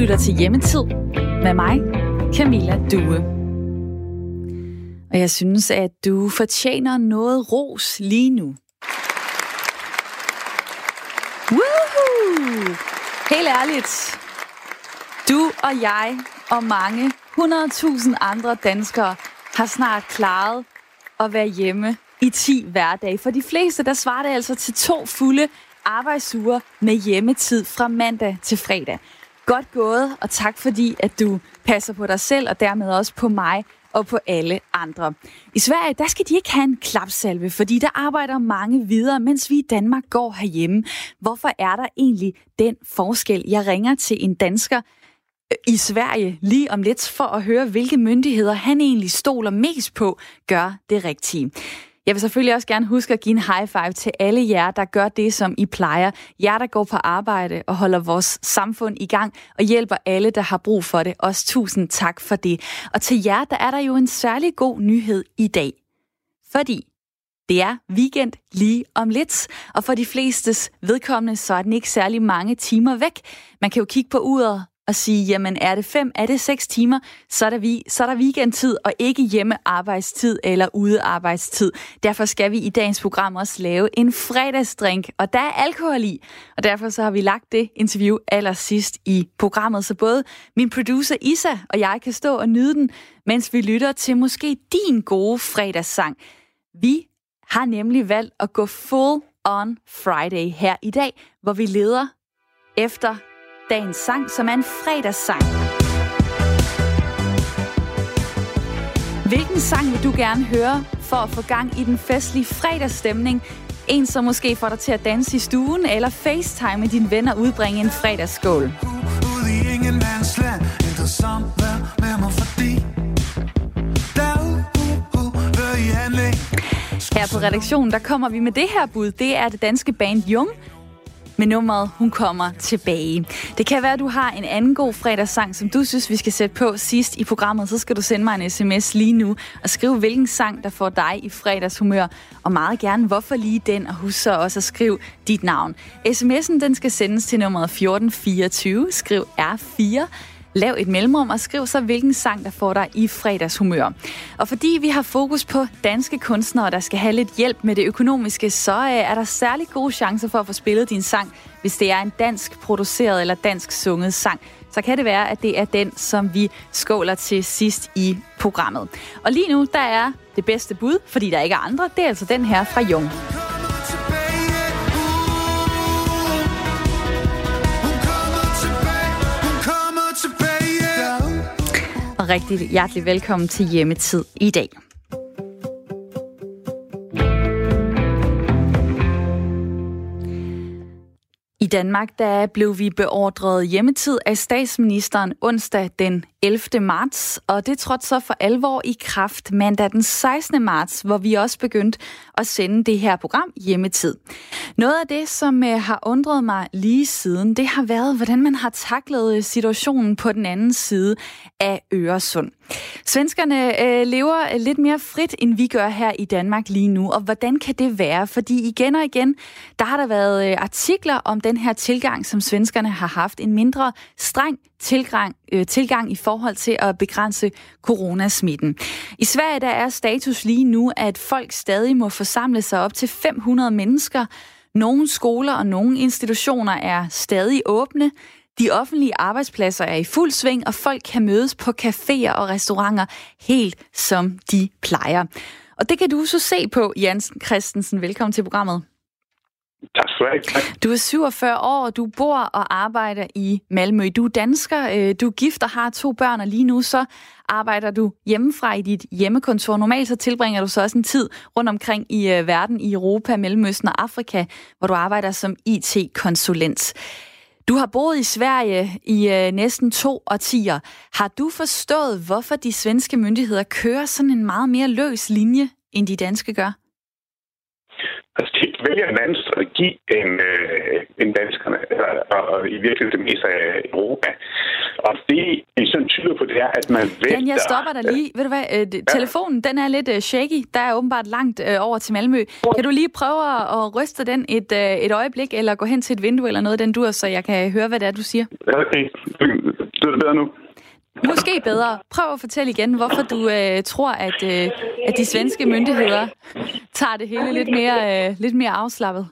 lytter til Hjemmetid med mig, Camilla Due. Og jeg synes, at du fortjener noget ros lige nu. Woohoo! Helt ærligt. Du og jeg og mange 100.000 andre danskere har snart klaret at være hjemme i 10 hverdage. For de fleste, der svarer det altså til to fulde arbejdsuger med hjemmetid fra mandag til fredag. Godt gået, og tak fordi, at du passer på dig selv, og dermed også på mig og på alle andre. I Sverige, der skal de ikke have en klapsalve, fordi der arbejder mange videre, mens vi i Danmark går herhjemme. Hvorfor er der egentlig den forskel? Jeg ringer til en dansker øh, i Sverige lige om lidt for at høre, hvilke myndigheder han egentlig stoler mest på, gør det rigtige. Jeg vil selvfølgelig også gerne huske at give en high five til alle jer, der gør det, som I plejer. Jer, der går på arbejde og holder vores samfund i gang og hjælper alle, der har brug for det. Også tusind tak for det. Og til jer, der er der jo en særlig god nyhed i dag. Fordi det er weekend lige om lidt, og for de flestes vedkommende, så er den ikke særlig mange timer væk. Man kan jo kigge på uret og sige, jamen er det fem, er det seks timer, så er der, vi, så er der weekendtid og ikke hjemme arbejdstid eller ude arbejdstid. Derfor skal vi i dagens program også lave en fredagsdrink, og der er alkohol i, og derfor så har vi lagt det interview allersidst i programmet, så både min producer Isa og jeg kan stå og nyde den, mens vi lytter til måske din gode fredagssang. Vi har nemlig valgt at gå full on Friday her i dag, hvor vi leder efter dagens sang, som er en fredagssang. Hvilken sang vil du gerne høre for at få gang i den festlige fredagsstemning? En, som måske får dig til at danse i stuen, eller FaceTime med dine venner udbringe en fredagsskål. I med mig, fordi Her på redaktionen, der kommer vi med det her bud. Det er det danske band Jung, med nummeret Hun kommer tilbage. Det kan være, at du har en anden god fredagssang, som du synes, vi skal sætte på sidst i programmet. Så skal du sende mig en sms lige nu og skrive, hvilken sang, der får dig i fredagshumør. Og meget gerne, hvorfor lige den, og husk så også at skrive dit navn. SMS'en den skal sendes til nummeret 1424. Skriv R4 Lav et mellemrum og skriv så, hvilken sang, der får dig i fredagshumør. Og fordi vi har fokus på danske kunstnere, der skal have lidt hjælp med det økonomiske, så øh, er der særlig gode chancer for at få spillet din sang, hvis det er en dansk produceret eller dansk sunget sang. Så kan det være, at det er den, som vi skåler til sidst i programmet. Og lige nu, der er det bedste bud, fordi der ikke er andre, det er altså den her fra Jung. Rigtig hjertelig velkommen til Hjemmetid i dag. I Danmark der blev vi beordret hjemmetid af statsministeren onsdag den 11. marts, og det trådte så for alvor i kraft mandag den 16. marts, hvor vi også begyndte at sende det her program hjemmetid. Noget af det, som øh, har undret mig lige siden, det har været, hvordan man har taklet øh, situationen på den anden side af Øresund. Svenskerne øh, lever øh, lidt mere frit, end vi gør her i Danmark lige nu, og hvordan kan det være? Fordi igen og igen, der har der været artikler om den den her tilgang, som svenskerne har haft. En mindre streng tilgang, øh, tilgang i forhold til at begrænse coronasmitten. I Sverige der er status lige nu, at folk stadig må forsamle sig op til 500 mennesker. Nogle skoler og nogle institutioner er stadig åbne. De offentlige arbejdspladser er i fuld sving, og folk kan mødes på caféer og restauranter helt som de plejer. Og det kan du så se på, Jens Christensen. Velkommen til programmet. Tak skal du have. Du er 47 år, og du bor og arbejder i Malmø. Du er dansker, øh, du er gift og har to børn, og lige nu så arbejder du hjemmefra i dit hjemmekontor. Normalt så tilbringer du så også en tid rundt omkring i øh, verden, i Europa, Mellemøsten og Afrika, hvor du arbejder som IT-konsulent. Du har boet i Sverige i øh, næsten to årtier. Har du forstået, hvorfor de svenske myndigheder kører sådan en meget mere løs linje, end de danske gør? Altså, de vælger en anden strategi end, øh, end danskerne, og, og i virkeligheden det meste af Europa. Og det, det sådan tyder på, det er, at man vælger... Men jeg stopper dig lige. Ved du hvad, øh, telefonen, den er lidt øh, shaky. Der er åbenbart langt øh, over til Malmø. Kan du lige prøve at, ryste den et, øh, et øjeblik, eller gå hen til et vindue eller noget, den dur, så jeg kan høre, hvad det er, du siger? Okay. bedre nu? Måske bedre. Prøv at fortælle igen, hvorfor du øh, tror, at, øh, at de svenske myndigheder tager det hele lidt mere, øh, lidt mere afslappet.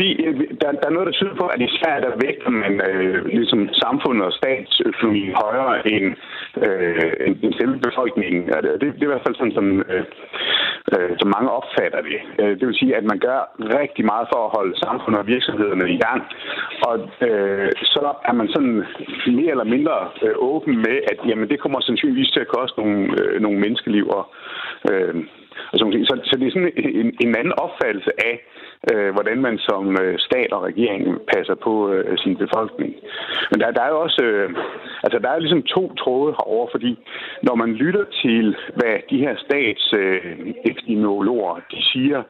Det er fordi, øh, der, der er noget, der tyder på, at i Sverige, der vægter man øh, ligesom samfundet og statsøkonomien højere end, øh, end selve befolkningen. Det, det, det er i hvert fald sådan, som, øh, øh, som mange opfatter det. Øh, det vil sige, at man gør rigtig meget for at holde samfundet og virksomhederne i gang. Og øh, så er man sådan mere eller mindre øh, åben med, at jamen, det kommer sandsynligvis til at koste nogle, øh, nogle menneskeliv. Og, øh, Altså, så, så det er sådan en, en anden opfattelse af, øh, hvordan man som øh, stat og regering passer på øh, sin befolkning. Men der, der er jo også, øh, altså der er ligesom to tråde herover, fordi når man lytter til, hvad de her stats øh, de siger,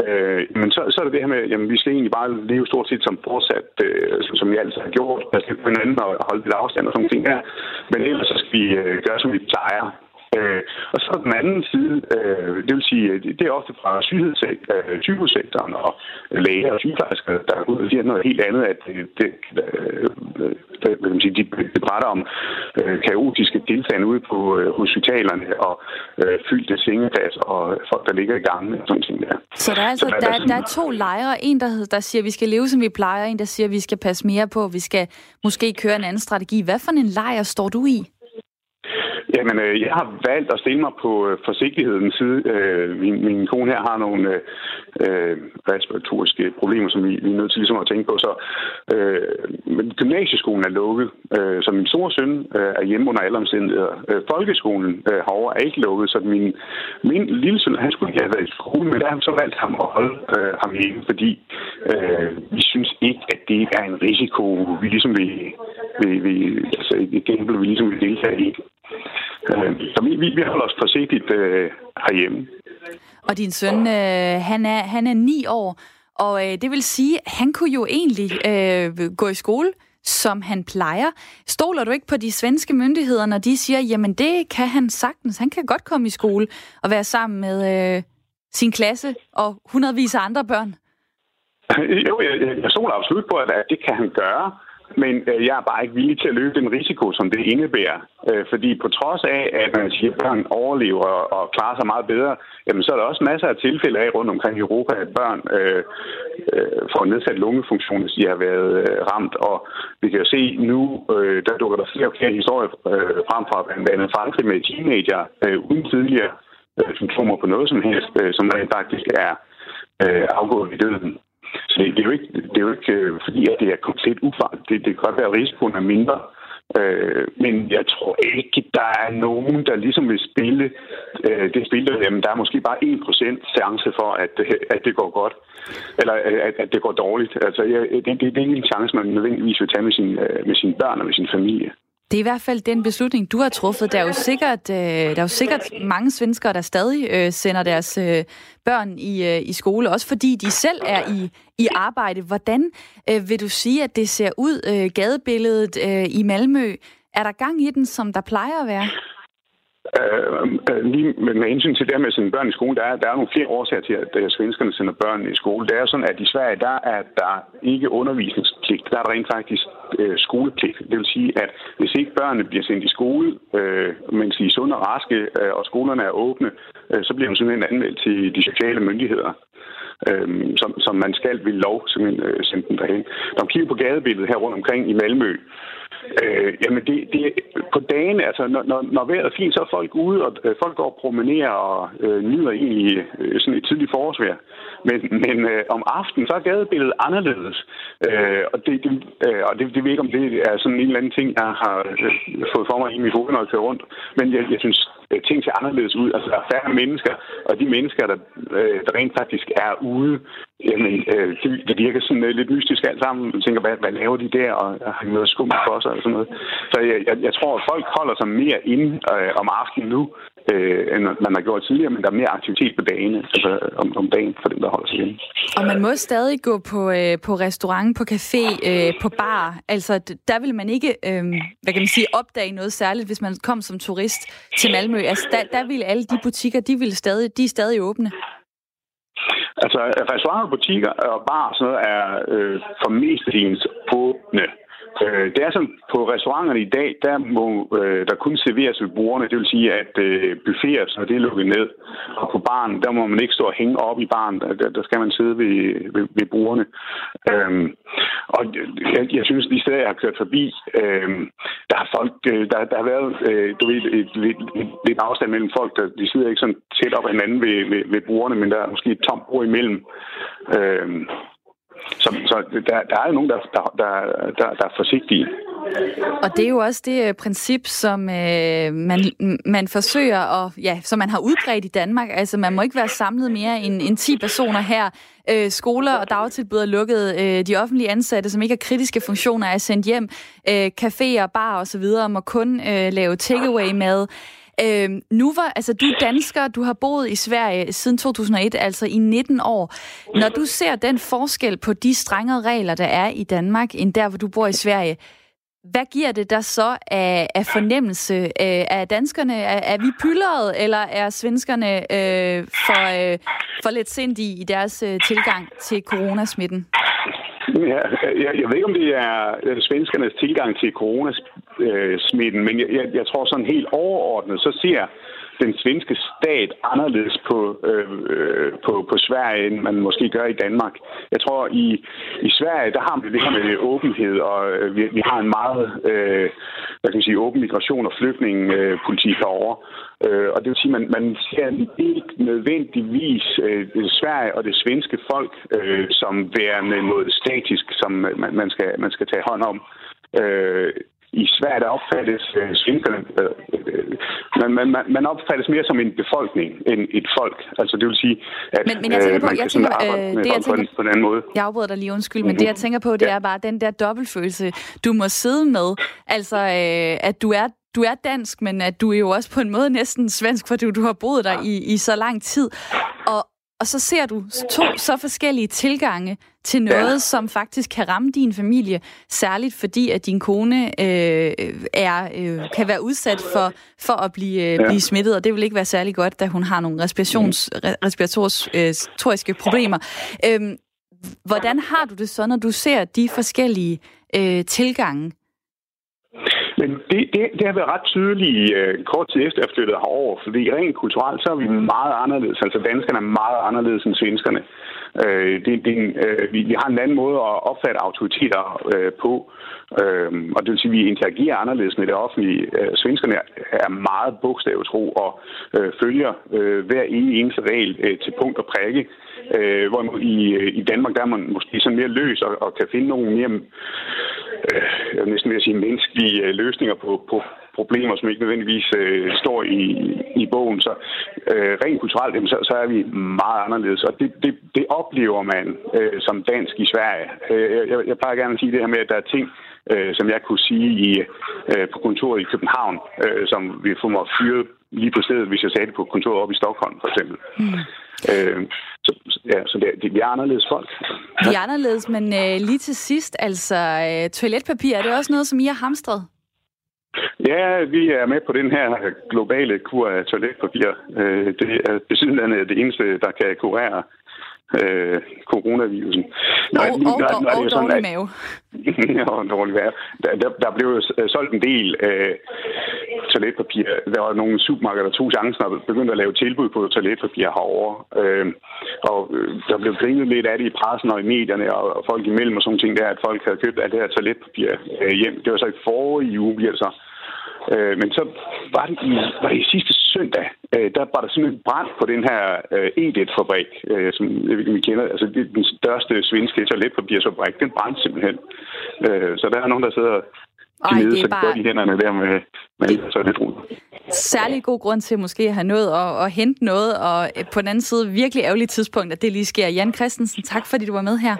Øh, men så, så er det det her med, at vi skal egentlig bare leve stort set som fortsat, øh, som, som vi altid har gjort. passe på hinanden og holde lidt afstand og sådan ting her. Men ellers så skal vi øh, gøre, som vi plejer. Øh, og så den anden side, øh, det vil sige, det er ofte fra sygehussektoren og læger og sygeplejersker, der er ud og siger noget helt andet, at det, det, øh, hvad kan man sige, de, de beretter om øh, kaotiske tilstande ude på øh, hospitalerne og øh, fyldte sengeplads og folk, der ligger i gangen og sådan ting der. Så der er altså der, der, er, der er to lejre. En, der, der siger, at vi skal leve, som vi plejer. En, der siger, at vi skal passe mere på. Vi skal måske køre en anden strategi. Hvad for en lejr står du i? Jamen, øh, jeg har valgt at stille mig på øh, forsigtighedens side. Øh, min, min kone her har nogle øh, øh, respiratoriske problemer, som vi, vi er nødt til ligesom at tænke på. Så øh, men gymnasieskolen er lukket, øh, så min store søn øh, er hjemme under alle omstændigheder. Øh, folkeskolen øh, herovre er ikke lukket, så min, min lille søn, han skulle ikke have været i skole, men der har så valgt ham at holde øh, ham hjemme, fordi øh, vi synes ikke, at det er en risiko, vi ligesom vil, vil, vil altså et gamble, vi ligesom vil deltage i. Øh, så vi, vi, vi holder os forsigtigt øh, herhjemme. Og din søn, øh, han, er, han er ni år, og øh, det vil sige, han kunne jo egentlig øh, gå i skole, som han plejer. Stoler du ikke på de svenske myndigheder, når de siger, jamen det kan han sagtens, han kan godt komme i skole og være sammen med øh, sin klasse og hundredvis af andre børn? Jo, jeg, jeg stoler absolut på, at det kan han gøre. Men øh, jeg er bare ikke villig til at løbe den risiko, som det indebærer. Øh, fordi på trods af, at man siger, at børn overlever og klarer sig meget bedre, jamen, så er der også masser af tilfælde af rundt omkring i Europa, at børn øh, øh, får nedsat lungefunktion, hvis de har været øh, ramt. Og vi kan jo se nu, øh, der dukker der flere og flere historier øh, frem fra blandt andet Frankrig med teenager øh, uden tidligere øh, symptomer på noget som helst, øh, som rent faktisk er øh, afgået i døden. Så det, det, er jo ikke, det er jo ikke øh, fordi, at det er komplet ufarligt. Det, det kan godt være, at risikoen er mindre. Øh, men jeg tror ikke, der er nogen, der ligesom vil spille øh, det spil, der, jamen, der er måske bare 1% chance for, at, at det går godt. Eller øh, at, at det går dårligt. Altså, jeg, det, det, det er ikke en chance, man nødvendigvis vil tage med, sin, øh, med sine børn og med sin familie. Det er i hvert fald den beslutning, du har truffet. Der er jo sikkert, øh, der er jo sikkert mange svenskere, der stadig øh, sender deres øh, børn i, øh, i skole, også fordi de selv er i, i arbejde. Hvordan øh, vil du sige, at det ser ud, øh, gadebilledet øh, i Malmø? Er der gang i den, som der plejer at være? Øh, øh, lige med, med hensyn til det med at sende børn i skole, der er, der er nogle flere årsager til, at at svenskerne sender børn i skole. Det er sådan, at i Sverige, der er der ikke undervisningspligt. Der er der rent faktisk øh, skolepligt. Det vil sige, at hvis ikke børnene bliver sendt i skole, øh, mens de er sunde og raske, øh, og skolerne er åbne, øh, så bliver man simpelthen anmeldt til de sociale myndigheder. Uh, som, som man skal ved lov simpelthen øh, sende dem derhen. Når man kigger på gadebilledet her rundt omkring i Malmø, Øh, jamen, det, det, på dagen, altså, når, når, når vejret er fint, så er folk ude, og øh, folk går og promenerer og øh, nyder egentlig øh, sådan et tidligt forårsvejr. Men, men øh, om aftenen, så er gadebilledet anderledes. Øh, og det, det, øh, og det, det ved ikke, om det er sådan en eller anden ting, jeg har øh, fået for mig i mit hoved, når jeg kører rundt. Men jeg, jeg synes, Øh, ting ser anderledes ud. Altså, der er færre mennesker, og de mennesker, der, øh, der rent faktisk er ude, jamen, øh, det, det virker sådan øh, lidt mystisk alt sammen. Man tænker, hvad, hvad laver de der, og har de noget skum for sig, og sådan noget. Så jeg, jeg, jeg tror, at folk holder sig mere inde øh, om aftenen nu, øh, end man har gjort tidligere, men der er mere aktivitet på dagen, altså om, om dagen for dem, der holder sig hjemme. Og man må stadig gå på, øh, på restaurant, på café, øh, på bar. Altså, der vil man ikke, øh, hvad kan man sige, opdage noget særligt, hvis man kom som turist til Malmø. Altså, der, der vil alle de butikker, de, vil stadig, de er stadig åbne. Altså, restauranter, butikker og bar sådan noget er øh, for mest åbne Øh, det er sådan, på restauranterne i dag, der må øh, der kun serveres ved bordene. Det vil sige, at øh, buffeter, så det er lukket ned. Og på baren, der må man ikke stå og hænge op i baren. Der, der skal man sidde ved, ved, ved bordene. Øhm, og jeg, jeg synes, de steder, jeg har kørt forbi, øh, der har folk, øh, der, der har været øh, du ved, et, lidt, lidt afstand mellem folk. Der, de sidder ikke sådan tæt op ad hinanden ved, ved, ved bordene, men der er måske et tomt bord imellem. Øh, så, så der, der er jo nogen, der, der, der, der, der er forsigtige. Og det er jo også det øh, princip, som øh, man, man forsøger at, ja, som man har udbredt i Danmark. Altså, man må ikke være samlet mere end, end 10 personer her. Øh, skoler og dagtilbud er lukket. Øh, de offentlige ansatte, som ikke har kritiske funktioner, er sendt hjem. Øh, caféer, bar og så videre må kun øh, lave takeaway-mad. Øh, nu var, altså du er dansker, du har boet i Sverige siden 2001, altså i 19 år. Når du ser den forskel på de strenge regler, der er i Danmark, end der, hvor du bor i Sverige, hvad giver det der så af, af fornemmelse af, øh, danskerne? Er, er vi pyldret, eller er svenskerne øh, for, øh, for lidt sindige i deres øh, tilgang til coronasmitten? Ja, jeg, jeg ved ikke, om det er øh, svenskernes tilgang til Øh, smitten. men jeg, jeg, jeg tror sådan helt overordnet, så ser den svenske stat anderledes på, øh, øh, på, på Sverige, end man måske gør i Danmark. Jeg tror, i, i Sverige, der har vi det her med åbenhed, og øh, vi, vi har en meget øh, hvad kan man sige, åben migration og flygtningepolitik øh, herovre. Øh, og det vil sige, at man, man ser ikke nødvendigvis øh, Sverige og det svenske folk øh, som værende noget statisk, som man, man, skal, man skal tage hånd om. Øh, i Sverige opfattes øh, svenskerne, øh, øh, man, man, man opfattes mere som en befolkning end et folk. Altså det vil sige, at men, men jeg tænker på, man jeg tænker, øh, det, jeg tænker, på, en, på en anden måde. Jeg afbryder dig lige, undskyld, men mm-hmm. det jeg tænker på, det ja. er bare den der dobbeltfølelse, du må sidde med. Altså, øh, at du er du er dansk, men at du er jo også på en måde næsten svensk, fordi du har boet der i, i så lang tid. Og, og så ser du to så forskellige tilgange til noget, ja. som faktisk kan ramme din familie, særligt fordi, at din kone øh, er, øh, kan være udsat for, for at blive, øh, ja. blive smittet, og det vil ikke være særlig godt, da hun har nogle respirations, mm. respiratoriske problemer. Øh, hvordan har du det så, når du ser de forskellige øh, tilgange? Men det, det, det har været ret tydeligt øh, kort tid efter, jeg flyttede herover, fordi rent kulturelt, så er vi meget anderledes. Altså danskerne er meget anderledes end svenskerne. Øh, det, det, øh, vi, vi har en anden måde at opfatte autoriteter øh, på, øh, og det vil sige, at vi interagerer anderledes med det offentlige. Øh, svenskerne er meget bogstavtro og øh, følger øh, hver eneste regel øh, til punkt og prikke. Øh, hvor i, øh, i Danmark der er man måske sådan mere løs og, og kan finde nogle mere, øh, jeg vil næsten vil sige, menneskelige øh, løsninger på, på problemer, som ikke nødvendigvis øh, står i, i bogen. Så øh, rent kulturelt, jamen, så, så er vi meget anderledes, og det, det, det oplever man øh, som dansk i Sverige. Øh, jeg, jeg plejer gerne at sige det her med, at der er ting, øh, som jeg kunne sige i, øh, på kontoret i København, øh, som vi få mig fyret lige på stedet, hvis jeg sagde det på kontoret op i Stockholm, for eksempel. Mm. Øh, så, ja, så det, det, vi er anderledes folk. Vi er anderledes, men øh, lige til sidst, altså øh, toiletpapir, er det også noget, som I har hamstret? Ja, vi er med på den her globale kur af toiletpapir. Øh, det er besidlandet det eneste, der kan kurere øh, coronavirusen. Nå, og, nu, og, og, og, dårlig mave. ja, og dårlig mave. Der, der, der blev jo solgt en del øh, toiletpapir. Der var nogle supermarkeder, der tog chancen og begyndte at lave tilbud på toiletpapir herovre. Øhm, øh, og der blev grinet lidt af det i pressen og i medierne og, og folk imellem og sådan ting der, at folk havde købt alt det her toiletpapir øh, hjem. Det var så i forrige uge, bliver det så. Øh, men så var det i, var det i sidste søndag, øh, der var der simpelthen brand på den her øh, Edet-fabrik, øh, som jeg ved, vi kender. Altså det er den største svenske toiletpapirsfabrik. Den brændte simpelthen. Øh, så der er nogen, der sidder ej, det er så bare... de hænderne der med, med det... så lidt Særlig god grund til måske at have nået at, at hente noget, og øh, på den anden side virkelig ærgerligt tidspunkt, at det lige sker. Jan Christensen, tak fordi du var med her.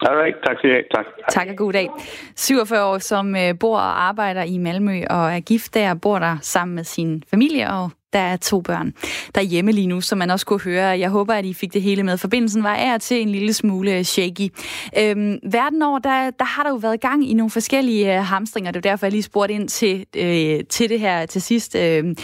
Alright, tak skal I have. Tak. Tak og god dag. 47 år, som øh, bor og arbejder i Malmø og er gift der, bor der sammen med sin familie og der er to børn der hjemme lige nu, som man også kunne høre. Jeg håber, at I fik det hele med. Forbindelsen var af til en lille smule shaky. Øhm, verden over, der, der har der jo været gang i nogle forskellige øh, hamstringer. Det er derfor, jeg lige spurgte ind til, øh, til det her til sidst. Øh,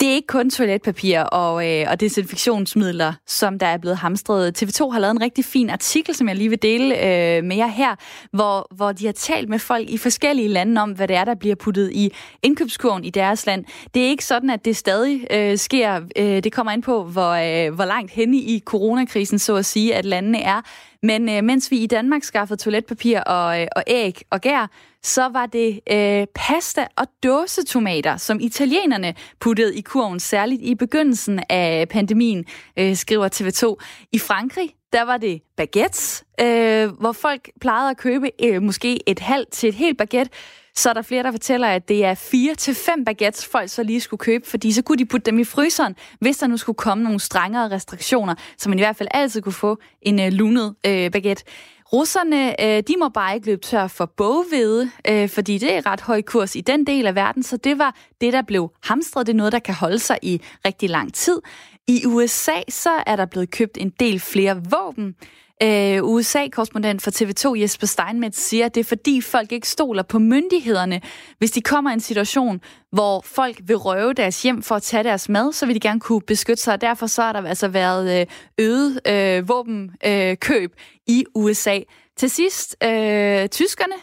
det er ikke kun toiletpapir og, øh, og desinfektionsmidler, som der er blevet hamstret. TV2 har lavet en rigtig fin artikel, som jeg lige vil dele øh, med jer her, hvor, hvor de har talt med folk i forskellige lande om, hvad det er, der bliver puttet i indkøbskurven i deres land. Det er ikke sådan, at det stadig øh, sker. Øh, det kommer ind på, hvor, øh, hvor langt henne i coronakrisen, så at sige, at landene er. Men øh, mens vi i Danmark skaffede toiletpapir og, øh, og æg og gær, så var det øh, pasta og dåsetomater, som italienerne puttede i kurven, særligt i begyndelsen af pandemien, øh, skriver TV2. I Frankrig, der var det baguettes, øh, hvor folk plejede at købe øh, måske et halvt til et helt baguette, så er der flere, der fortæller, at det er fire til fem baguettes, folk så lige skulle købe, fordi så kunne de putte dem i fryseren, hvis der nu skulle komme nogle strengere restriktioner, så man i hvert fald altid kunne få en øh, lunet øh, baguette. Russerne, øh, de må bare ikke løbe tør for boghvede, øh, fordi det er ret høj kurs i den del af verden, så det var det, der blev hamstret. Det er noget, der kan holde sig i rigtig lang tid. I USA så er der blevet købt en del flere våben. Øh, USA-korrespondent for TV2 Jesper Steinmetz siger, at det er fordi folk ikke stoler på myndighederne. Hvis de kommer i en situation, hvor folk vil røve deres hjem for at tage deres mad, så vil de gerne kunne beskytte sig, og derfor så har der altså været øh, øget øh, våbenkøb øh, i USA. Til sidst, øh, tyskerne,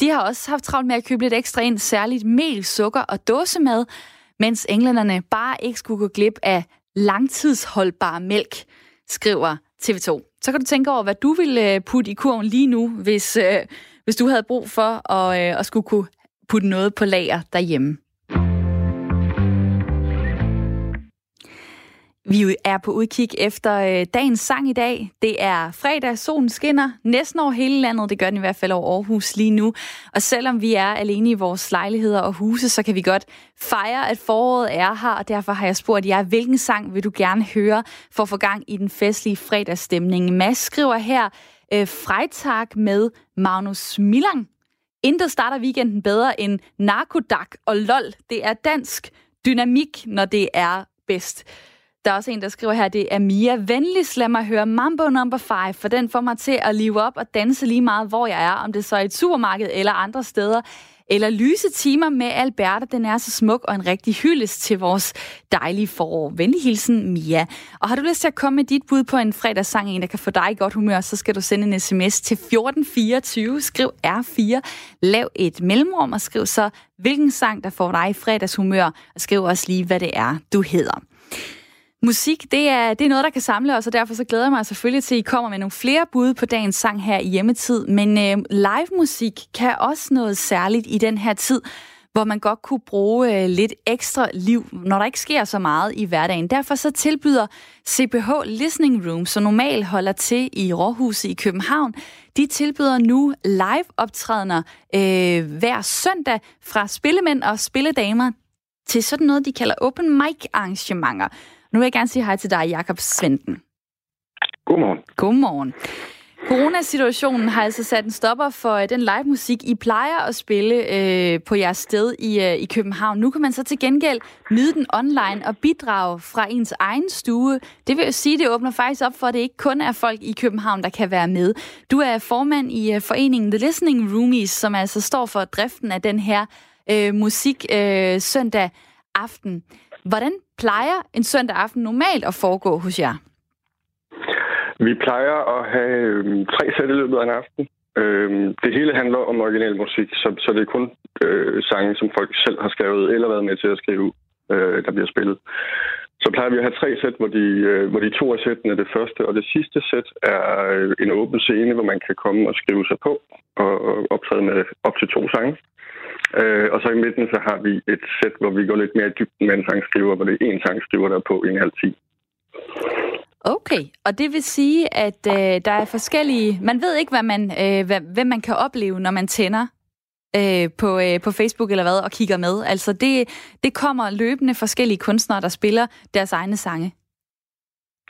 de har også haft travlt med at købe lidt ekstra ind, særligt mel, sukker og dåsemad, mens englænderne bare ikke skulle gå glip af langtidsholdbar mælk, skriver TV2 så kan du tænke over, hvad du ville øh, putte i kurven lige nu, hvis, øh, hvis du havde brug for at, øh, at skulle kunne putte noget på lager derhjemme. Vi er på udkig efter øh, dagens sang i dag. Det er fredag, solen skinner næsten over hele landet. Det gør den i hvert fald over Aarhus lige nu. Og selvom vi er alene i vores lejligheder og huse, så kan vi godt fejre, at foråret er her. Og derfor har jeg spurgt jer, hvilken sang vil du gerne høre for at få gang i den festlige fredagsstemning? Mads skriver her, øh, Freitag med Magnus Millang. Intet starter weekenden bedre end Narkodak og LOL. Det er dansk dynamik, når det er bedst. Der er også en, der skriver her, det er Mia. Venligst lad mig høre Mambo Number 5, for den får mig til at live op og danse lige meget, hvor jeg er, om det så er et supermarked eller andre steder. Eller lyse timer med Alberta, den er så smuk og en rigtig hyldest til vores dejlige forår. Venlig hilsen, Mia. Og har du lyst til at komme med dit bud på en fredagssang, en der kan få dig i godt humør, så skal du sende en sms til 1424, skriv R4, lav et mellemrum og skriv så, hvilken sang, der får dig i fredagshumør, og skriv også lige, hvad det er, du hedder. Musik, det er, det er noget, der kan samle os, og derfor så glæder jeg mig selvfølgelig til, at I kommer med nogle flere bud på dagens sang her i hjemmetid. Men øh, live musik kan også noget særligt i den her tid, hvor man godt kunne bruge øh, lidt ekstra liv, når der ikke sker så meget i hverdagen. Derfor så tilbyder CPH Listening Room, som normalt holder til i Råhuset i København, de tilbyder nu live optrædener øh, hver søndag fra spillemænd og spilledamer til sådan noget, de kalder open mic arrangementer. Nu vil jeg gerne sige hej til dig, Jakob Svenden. Godmorgen. Godmorgen. Coronasituationen har altså sat en stopper for øh, den live musik, I plejer at spille øh, på jeres sted i, øh, i København. Nu kan man så til gengæld nyde den online og bidrage fra ens egen stue. Det vil jo sige, det åbner faktisk op for, at det ikke kun er folk i København, der kan være med. Du er formand i øh, foreningen The Listening Roomies, som altså står for driften af den her øh, musik øh, søndag aften. Hvordan plejer en søndag aften normalt at foregå hos jer? Vi plejer at have øhm, tre sæt i løbet af en aften. Øhm, det hele handler om original musik, så, så det er kun øh, sange, som folk selv har skrevet eller været med til at skrive, øh, der bliver spillet. Så plejer vi at have tre sæt, hvor de, øh, hvor de to af sættene er det første, og det sidste sæt er øh, en åben scene, hvor man kan komme og skrive sig på og, og optræde med op til to sange. Øh, og så i midten så har vi et sæt, hvor vi går lidt mere i dybden med en sangskriver, hvor det er en sangskriver, der er på en halv time. Okay, og det vil sige, at øh, der er forskellige... Man ved ikke, hvad man, øh, hvad, hvem man kan opleve, når man tænder øh, på, øh, på Facebook eller hvad, og kigger med. Altså, det, det kommer løbende forskellige kunstnere, der spiller deres egne sange.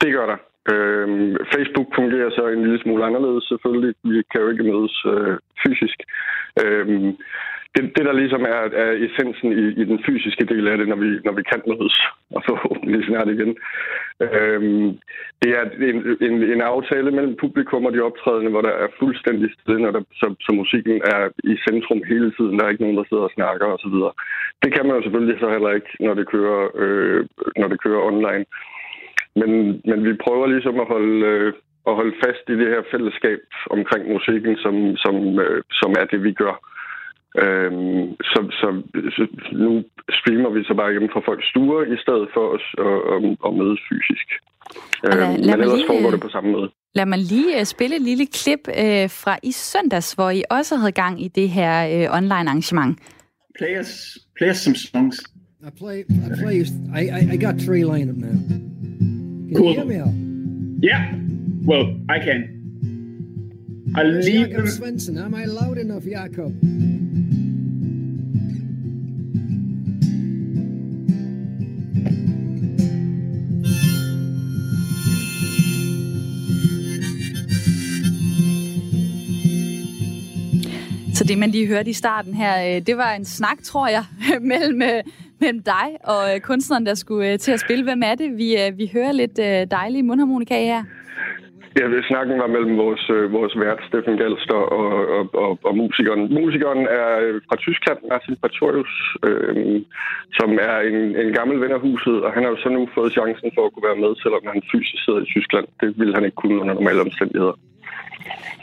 Det gør der. Øh, Facebook fungerer så en lille smule anderledes selvfølgelig. Vi kan jo ikke mødes øh, fysisk. Øh, det, det, der ligesom er, er essensen i, i den fysiske del af det, når vi, når vi kan mødes, og forhåbentlig snart igen, øhm, det er en, en, en aftale mellem publikum og de optrædende, hvor der er fuldstændig stille, når der, så, så musikken er i centrum hele tiden. Der er ikke nogen, der sidder og snakker osv. Det kan man jo selvfølgelig så heller ikke, når det kører, øh, når det kører online. Men, men vi prøver ligesom at holde... Øh, at holde fast i det her fællesskab omkring musikken, som, som, øh, som er det, vi gør. Øhm, så, så, så nu streamer vi så bare hjemme fra folks stuer, i stedet for os at, at, at mødes fysisk. Øhm, lad, lad men ellers lige, foregår det på samme måde. Lad mig lige uh, spille et lille klip uh, fra i søndags, hvor I også havde gang i det her uh, online arrangement. Play us, play us some songs. I play, I play, I, I, I got three lined up now. Can cool. you hear me out? Yeah, well, I can. I'll leave Jakob Svensson, am I loud enough, Jakob? Så det, man lige hørte i starten her, øh, det var en snak, tror jeg, mellem, øh, mellem dig og øh, kunstneren, der skulle til at spille. Hvem er det? Vi, vi hører lidt dejlige mundharmonika her. Ja, snakken var mellem vores, vores vært, Steffen Gelster, og, og, og, og musikeren. Musikeren er fra Tyskland, Martin Patorius, øh, som er en, en gammel ven af huset, og han har jo så nu fået chancen for at kunne være med, selvom han fysisk sidder i Tyskland. Det ville han ikke kunne under normale omstændigheder.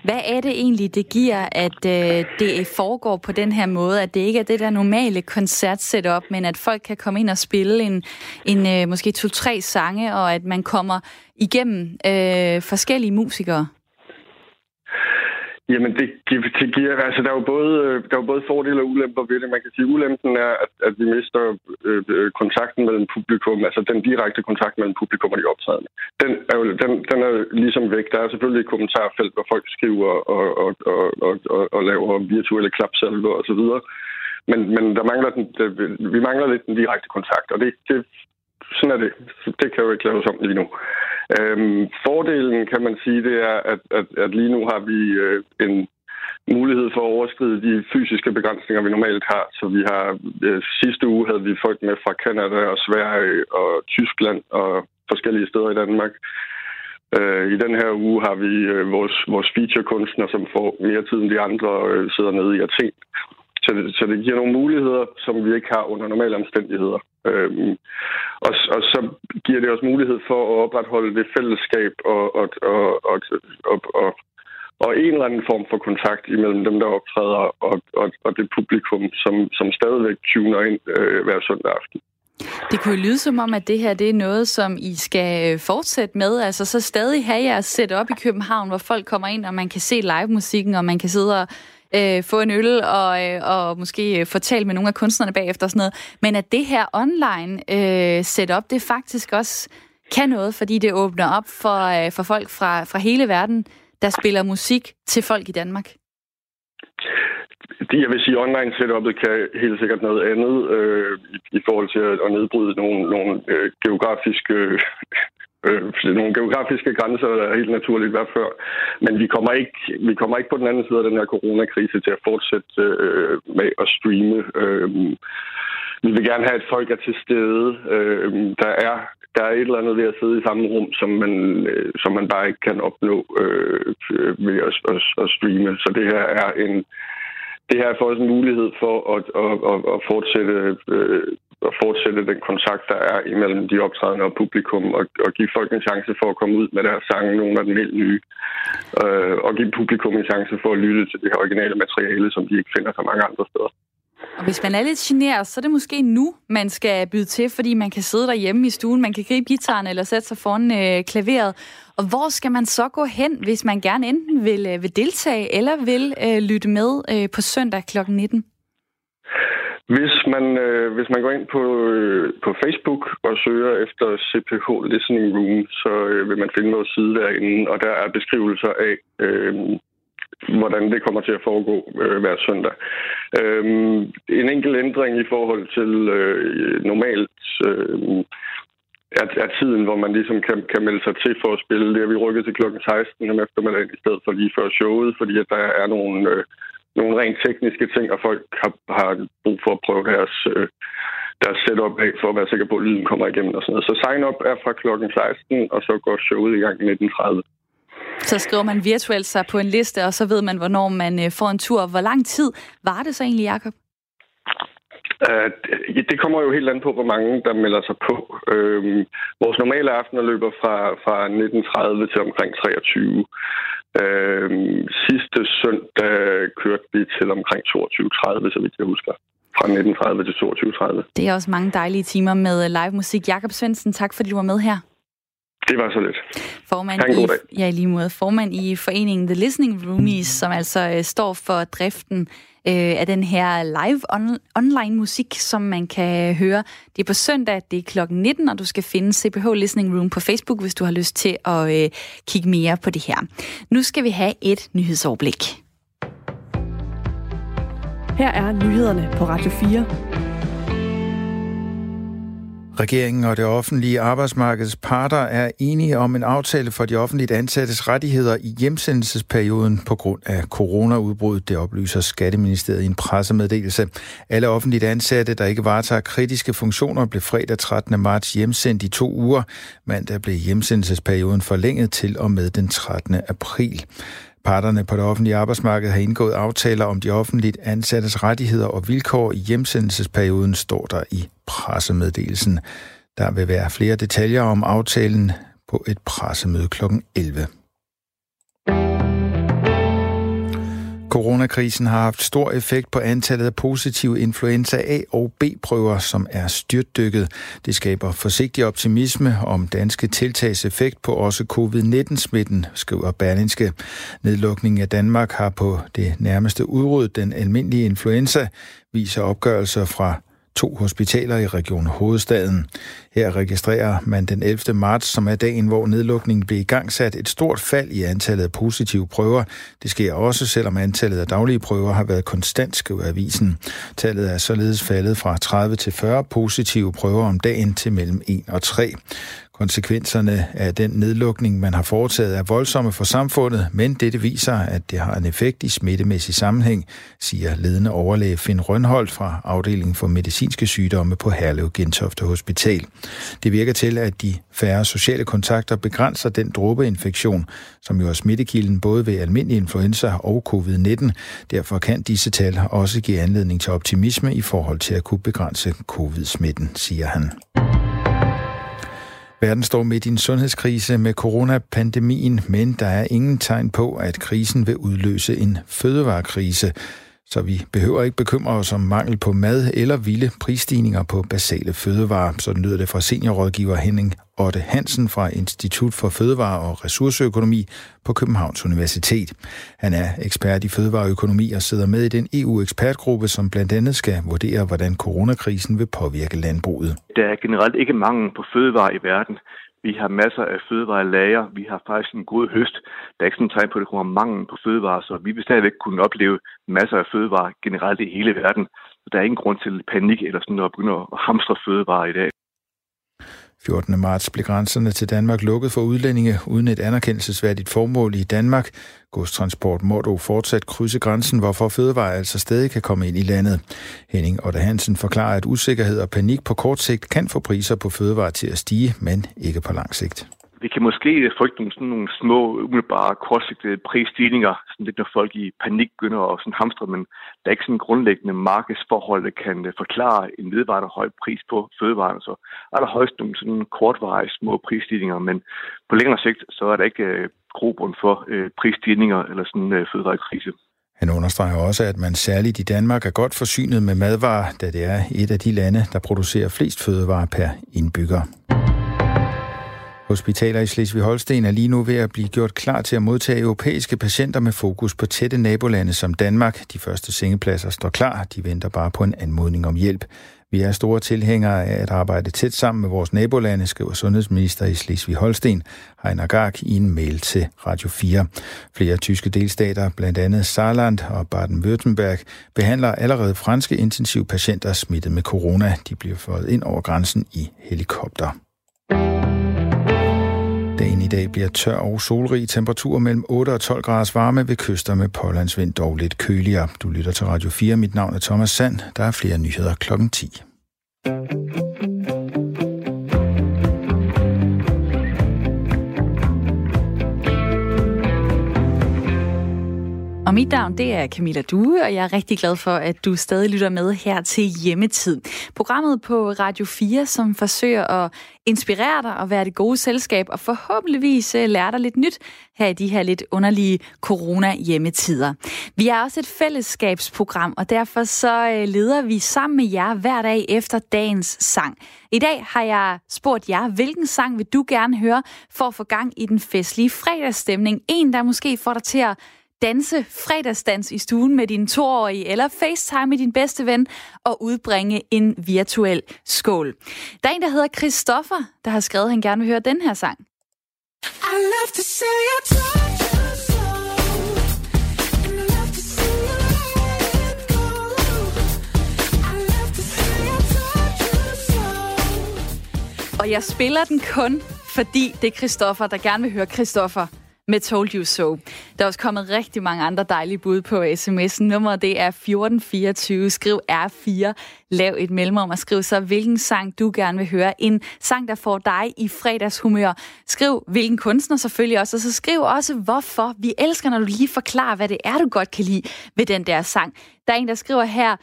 Hvad er det egentlig, det giver, at øh, det foregår på den her måde, at det ikke er det der normale koncertsetup, men at folk kan komme ind og spille en, en øh, måske to-tre sange, og at man kommer igennem øh, forskellige musikere? Jamen, det, det giver... Altså, der er, jo både, øh, der er jo både fordele og ulemper ved det. Man kan sige, at ulempen er, at, at vi mister øh, øh, kontakten mellem publikum, altså den direkte kontakt mellem publikum og de optrædende. Den er jo den, den er ligesom væk. Der er selvfølgelig et kommentarfelt, hvor folk skriver og, og, og, og, og, og laver virtuelle klapsalver og så videre. Men, men der mangler den, det, vi mangler lidt den direkte kontakt, og det, det, sådan er det. Det kan jo ikke laves om lige nu. Øhm, fordelen, kan man sige, det er, at, at, at lige nu har vi øh, en mulighed for at overskride de fysiske begrænsninger, vi normalt har. Så vi har øh, sidste uge havde vi folk med fra Kanada og Sverige og Tyskland og forskellige steder i Danmark. Øh, I den her uge har vi øh, vores, vores featurekunstner, som får mere tid end de andre, øh, sidder nede i Athen. Så det, så det giver nogle muligheder, som vi ikke har under normale omstændigheder. Øhm, og, og så giver det os mulighed for at opretholde det fællesskab og, og, og, og, og, og, og en eller anden form for kontakt imellem dem, der optræder, og, og, og det publikum, som, som stadigvæk tuner ind øh, hver søndag aften. Det kunne jo lyde som om, at det her det er noget, som I skal øh, fortsætte med. Altså så stadig have jeres setup op i København, hvor folk kommer ind, og man kan se live-musikken, og man kan sidde og øh, få en øl og, øh, og måske fortælle med nogle af kunstnerne bagefter og sådan noget. Men at det her online øh, setup, det faktisk også kan noget, fordi det åbner op for, øh, for folk fra, fra hele verden, der spiller musik til folk i Danmark. Det, jeg vil sige, online setupet kan helt sikkert noget andet øh, i, i forhold til at, at nedbryde nogle, nogle øh, geografiske øh, Øh, nogle geografiske grænser, der er helt naturligt været før. Men vi kommer, ikke, vi kommer ikke på den anden side af den her coronakrise til at fortsætte øh, med at streame. Øh, vi vil gerne have, at folk er til stede. Øh, der er der er et eller andet ved at sidde i samme rum, som man, øh, som man bare ikke kan opnå øh, ved at, at, at streame. Så det her er en det her er for os en mulighed for at, at, at, at fortsætte øh, at fortsætte den kontakt, der er imellem de optrædende og publikum, og, og give folk en chance for at komme ud med deres sange, nogle af den helt nye, øh, og give publikum en chance for at lytte til det her originale materiale, som de ikke finder så mange andre steder. Og hvis man er lidt generet, så er det måske nu, man skal byde til, fordi man kan sidde derhjemme i stuen, man kan gribe gitaren eller sætte sig foran øh, klaveret. Og hvor skal man så gå hen, hvis man gerne enten vil, øh, vil deltage eller vil øh, lytte med øh, på søndag kl. 19? Hvis man, øh, hvis man går ind på, øh, på Facebook og søger efter CPH Listening Room, så øh, vil man finde vores side derinde, og der er beskrivelser af, øh, hvordan det kommer til at foregå øh, hver søndag. Øh, en enkelt ændring i forhold til øh, normalt øh, er, er tiden, hvor man ligesom kan, kan melde sig til for at spille. Det har vi rykket til klokken 16 om eftermiddagen i stedet for lige før showet, fordi at der er nogle... Øh, nogle rent tekniske ting, og folk har, har brug for at prøve deres, øh, deres setup af, for at være sikker på, at lyden kommer igennem og sådan noget. Så sign-up er fra klokken 16, og så går showet i gang 19.30. Så skriver man virtuelt sig på en liste, og så ved man, hvornår man øh, får en tur. Hvor lang tid var det så egentlig, Jacob? Uh, det kommer jo helt an på, hvor mange der melder sig på. Uh, vores normale aftener løber fra, fra 19.30 til omkring 23. Uh, sidste søndag kørte vi til omkring 22.30, så vidt jeg husker. Fra 19.30 til 22.30. Det er også mange dejlige timer med live musik. Jakob Svendsen, tak fordi du var med her. Det var så lidt. Formand i, ja, lige måde. Formand i foreningen The Listening Roomies, som altså øh, står for driften øh, af den her live on, online musik, som man kan høre. Det er på søndag, det er klokken 19, og du skal finde CPH Listening Room på Facebook, hvis du har lyst til at øh, kigge mere på det her. Nu skal vi have et nyhedsoverblik. Her er nyhederne på Radio 4. Regeringen og det offentlige arbejdsmarkedets parter er enige om en aftale for de offentligt ansattes rettigheder i hjemsendelsesperioden på grund af coronaudbruddet. Det oplyser Skatteministeriet i en pressemeddelelse. Alle offentligt ansatte, der ikke varetager kritiske funktioner, blev fredag 13. marts hjemsendt i to uger. Mandag blev hjemsendelsesperioden forlænget til og med den 13. april. Parterne på det offentlige arbejdsmarked har indgået aftaler om de offentligt ansattes rettigheder og vilkår i hjemsendelsesperioden, står der i pressemeddelelsen. Der vil være flere detaljer om aftalen på et pressemøde kl. 11. Coronakrisen har haft stor effekt på antallet af positive influenza A- og B-prøver, som er styrtdykket. Det skaber forsigtig optimisme om danske tiltagseffekt på også covid-19-smitten, skriver Berlinske. Nedlukningen af Danmark har på det nærmeste udryddet den almindelige influenza, viser opgørelser fra to hospitaler i Region Hovedstaden. Her registrerer man den 11. marts, som er dagen, hvor nedlukningen blev igangsat, et stort fald i antallet af positive prøver. Det sker også, selvom antallet af daglige prøver har været konstant, skriver avisen. Tallet er således faldet fra 30 til 40 positive prøver om dagen til mellem 1 og 3. Konsekvenserne af den nedlukning, man har foretaget, er voldsomme for samfundet, men dette viser, at det har en effekt i smittemæssig sammenhæng, siger ledende overlæge Finn Rønholdt fra afdelingen for medicinske sygdomme på Herlev Gentofte Hospital. Det virker til, at de færre sociale kontakter begrænser den dråbeinfektion, som jo er smittekilden både ved almindelig influenza og covid-19. Derfor kan disse tal også give anledning til optimisme i forhold til at kunne begrænse covid-smitten, siger han. Verden står midt i en sundhedskrise med coronapandemien, men der er ingen tegn på, at krisen vil udløse en fødevarekrise. Så vi behøver ikke bekymre os om mangel på mad eller vilde prisstigninger på basale fødevarer. Sådan lyder det fra seniorrådgiver Henning Otte Hansen fra Institut for Fødevare og Ressourceøkonomi på Københavns Universitet. Han er ekspert i fødevareøkonomi og sidder med i den EU-ekspertgruppe, som blandt andet skal vurdere, hvordan coronakrisen vil påvirke landbruget. Der er generelt ikke mangel på fødevarer i verden. Vi har masser af fødevarelager. Vi har faktisk en god høst. Der er ikke sådan en tegn på, at det kommer mangel på fødevarer, så vi vil stadigvæk kunne opleve masser af fødevarer generelt i hele verden. Så der er ingen grund til panik eller sådan at begynde at hamstre fødevarer i dag. 14. marts blev grænserne til Danmark lukket for udlændinge uden et anerkendelsesværdigt formål i Danmark. Godstransport må dog fortsat krydse grænsen, hvorfor fødevarer altså stadig kan komme ind i landet. Henning Otte Hansen forklarer, at usikkerhed og panik på kort sigt kan få priser på fødevarer til at stige, men ikke på lang sigt vi kan måske frygte nogle, sådan nogle små, umiddelbare, kortsigtede prisstigninger, sådan lidt når folk i panik begynder at sådan hamstre, men der er ikke sådan grundlæggende markedsforhold, der kan øh, forklare en vedvarende høj pris på fødevarer. Så er der højst nogle sådan kortvarige små prisstigninger, men på længere sigt, så er der ikke øh, grobund for øh, prisstigninger eller sådan en øh, fødevarekrise. Han understreger også, at man særligt i Danmark er godt forsynet med madvarer, da det er et af de lande, der producerer flest fødevarer per indbygger. Hospitaler i Slesvig-Holsten er lige nu ved at blive gjort klar til at modtage europæiske patienter med fokus på tætte nabolande som Danmark. De første sengepladser står klar. De venter bare på en anmodning om hjælp. Vi er store tilhængere af at arbejde tæt sammen med vores nabolande, skriver sundhedsminister i Slesvig-Holsten, Heiner Gark, i en mail til Radio 4. Flere tyske delstater, blandt andet Saarland og Baden-Württemberg, behandler allerede franske intensivpatienter smittet med corona. De bliver fået ind over grænsen i helikopter. Dagen i dag bliver tør og solrig. Temperatur mellem 8 og 12 grader varme ved kyster med pålandsvind dog lidt køligere. Du lytter til Radio 4. Mit navn er Thomas Sand. Der er flere nyheder klokken 10. Og mit navn, det er Camilla Due, og jeg er rigtig glad for, at du stadig lytter med her til Hjemmetid. Programmet på Radio 4, som forsøger at inspirere dig og være det gode selskab, og forhåbentligvis øh, lære dig lidt nyt her i de her lidt underlige corona-hjemmetider. Vi er også et fællesskabsprogram, og derfor så øh, leder vi sammen med jer hver dag efter dagens sang. I dag har jeg spurgt jer, hvilken sang vil du gerne høre for at få gang i den festlige fredagsstemning? En, der måske får dig til at danse fredagsdans i stuen med din toårige, eller FaceTime med din bedste ven og udbringe en virtuel skål. Der er en, der hedder Christoffer, der har skrevet, at han gerne vil høre den her sang. I love to say Og jeg spiller den kun, fordi det er Christoffer, der gerne vil høre Christoffer med Told You So. Der er også kommet rigtig mange andre dejlige bud på sms'en. Nummeret det er 1424. Skriv R4. Lav et mellemrum og skriv så, hvilken sang du gerne vil høre. En sang, der får dig i fredagshumør. Skriv, hvilken kunstner selvfølgelig også. Og så skriv også, hvorfor. Vi elsker, når du lige forklarer, hvad det er, du godt kan lide ved den der sang. Der er en, der skriver her,